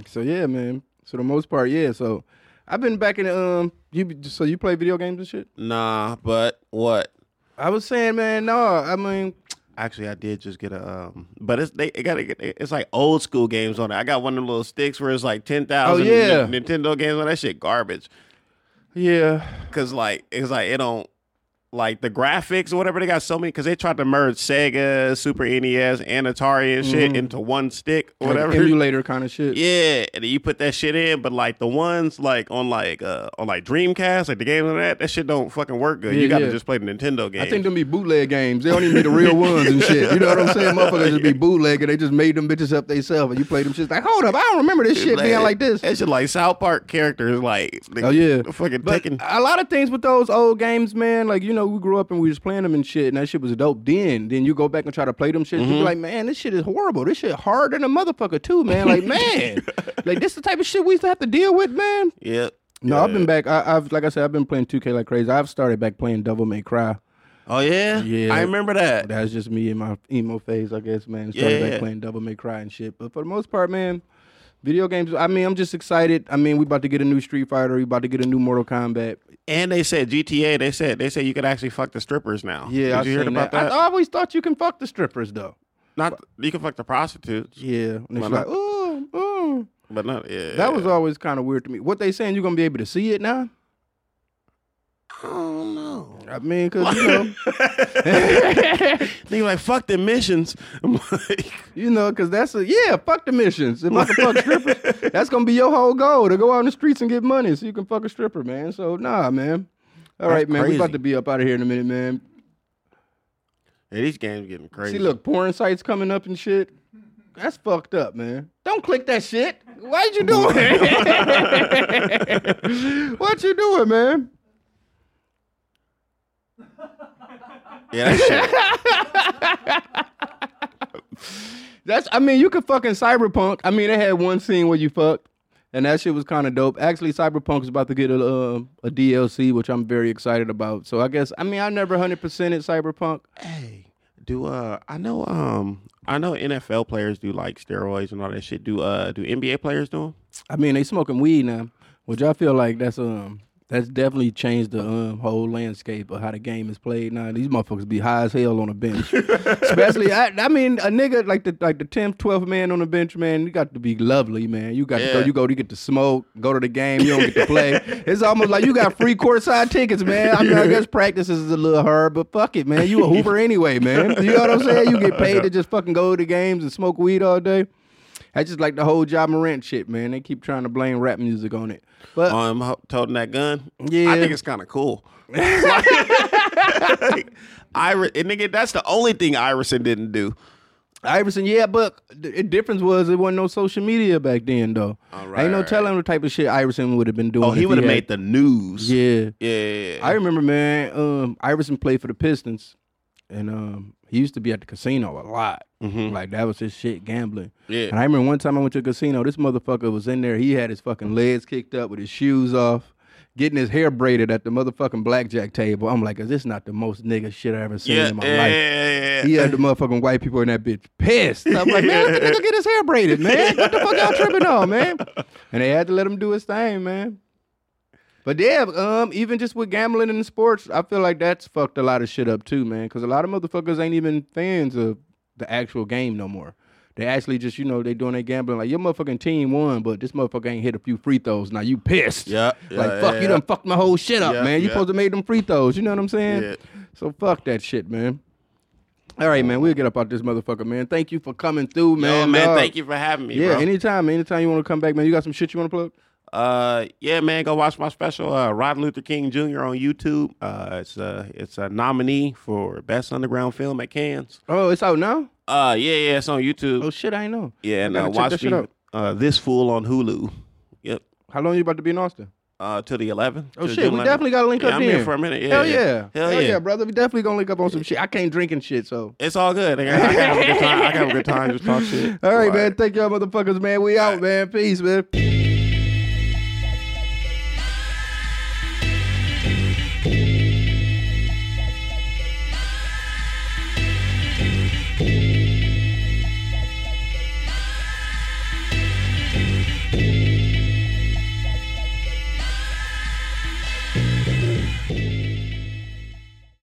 So yeah, man. So the most part, yeah. So I've been back in the, um. You so you play video games and shit? Nah, but what? I was saying, man. No, I mean, Actually, I did just get a, um, but it's they it got it's like old school games on it. I got one of the little sticks where it's like ten thousand Oh, yeah. Nintendo games on that shit garbage. yeah. Cause like it's like it don't like the graphics or whatever. They got so many because they tried to merge Sega, Super NES, and Atari and shit into one stick or Like whatever. emulator kind of shit. Yeah, and then you put that shit in, but like the ones like on like uh on like Dreamcast, like the games on that, that shit don't fucking work good. Yeah, you got to yeah. just play the Nintendo game. I think them be bootleg games. They don't even be the real ones and shit. You know what I'm saying? Motherfuckers just be bootleg and They just made them bitches up themselves, and you play them shit like, hold up, I don't remember this shit being like this. That shit like South Park characters, like Oh yeah, fucking but taking. a lot of things with those old games, man. Like you know, we grew up and we was playing them and shit, and that shit was dope. Then, then you go back and try to play them shit. You Mm-hmm. be like, man, this shit is horrible. This shit hard than a motherfucker too, man. Like, man, like this the type of shit we used to have to deal with, man. Yeah. No, I've been back. I, I've like I said, I've been playing 2K like crazy. I've started back playing Devil May Cry. Oh yeah. Yeah. I remember that. That's just me in my emo phase, I guess, man. Started Yeah. back playing Devil May Cry and shit. But for the most part, man, video games. I mean, I'm just excited. I mean, we about to get a new Street Fighter. We about to get a new Mortal Kombat. And they said GTA. They said they said you could actually fuck the strippers now. Yeah, Did I you hear seen about that. that? I always thought you can fuck the strippers though. Not you can fuck the prostitutes, Yeah, and it's like, oh, oh. but not yeah. That was always kind of weird to me. What they saying? you're gonna be able to see it now? I don't know. I mean, cause you know, They like fuck the missions. I'm like, you know, cause that's a yeah. Fuck the missions. If I can fuck strippers, that's gonna be your whole goal to go out in the streets and get money so you can fuck a stripper, man. So nah, man. All That's right, man. We about to be up out of here in a minute, man. yeah, these games getting crazy. See, look, porn sites coming up and shit. That's fucked up, man. Don't click that shit. Why'd you doing it? what you doing, man? Yeah, that shit. That's. I mean, you could fucking cyberpunk. I mean, they had one scene where you fucked, and that shit was kind of dope. Actually, cyberpunk is about to get a uh, a DLC, which I'm very excited about. So I guess I mean I never hundred percent at cyberpunk. Hey, do uh I know um I know NFL players do like steroids and all that shit. Do uh do NBA players do them? I mean, they smoking weed now, which I feel like that's um that's definitely changed the um whole landscape of how the game is played now. These motherfuckers be high as hell on the bench, especially I, I mean a nigga like the like the tenth, twelfth man on the bench, man. You got to be lovely, man. You got to go, you go, you get to smoke, go to the game, you don't get to play. it's almost like you got free courtside tickets, man. I mean, I guess practice is a little hard, but fuck it, man. You a hooper anyway, man. You know what I'm saying? You get paid to just fucking go to the games and smoke weed all day. I just like the whole Ja Morant shit, man. They keep trying to blame rap music on it. But Um, ho- toting that gun. Yeah. I think it's kind of cool. Iris, and nigga, that's the only thing Iverson didn't do. Iverson, yeah, but the difference was it wasn't no social media back then, though. All right, Ain't no telling the type of shit Iverson would have been doing. Oh, he would have made the news. Yeah. yeah. I remember, man. Um, Iverson played for the Pistons, and um, he used to be at the casino a lot. Like that was his shit, gambling. Mm-hmm. Yeah. And I remember one time I went to a casino. This motherfucker was in there. He had his fucking legs kicked up with his shoes off, getting his hair braided at the motherfucking blackjack table. I'm like, is this not the most nigga shit I ever seen yeah, in my yeah, life? yeah, yeah. He had the motherfucking white people in that bitch pissed. I'm like, man, let the nigga get his hair braided, man. What the fuck y'all tripping on, man? And they had to let him do his thing, man. But yeah, um, even just with gambling in sports, I feel like that's fucked a lot of shit up too, man. Because a lot of motherfuckers ain't even fans of the actual game no more. They actually just, you know, they doing their gambling like your motherfucking team won, but this motherfucker ain't hit a few free throws. Now you pissed. Yeah, like fuck, yeah, you done fucked my whole shit up, Yeah, man. You yeah. supposed to made them free throws. You know what I'm saying? Yeah. So fuck that shit, man. All right, man. We'll get up out this motherfucker, man. Thank you for coming through, man. Yo, man, dog. thank you for having me, Yeah, bro. anytime, man. Anytime you want to come back, man. You got some shit you want to plug? Uh, yeah, man, go watch my special, uh, Rod Luther King Jr. on YouTube. Uh, it's uh, it's a nominee for best underground film at Cannes. Oh, it's out now. Uh, yeah, yeah, it's on YouTube. Oh shit, I know. yeah, and I uh, watch me, uh, this fool on Hulu. Yep. How long you about to be in Austin? Uh, to the 11th. Oh shit, we 11th. definitely got to link yeah, up I'm here for a minute. Yeah, Hell yeah. yeah, Hell yeah. brother. We definitely gonna link up on some shit. I can't drink and shit, so. It's all good. I have a good time. I have a good time. Just talk shit. All right, man. Thank y'all, motherfuckers, man. We out, man. Peace, man.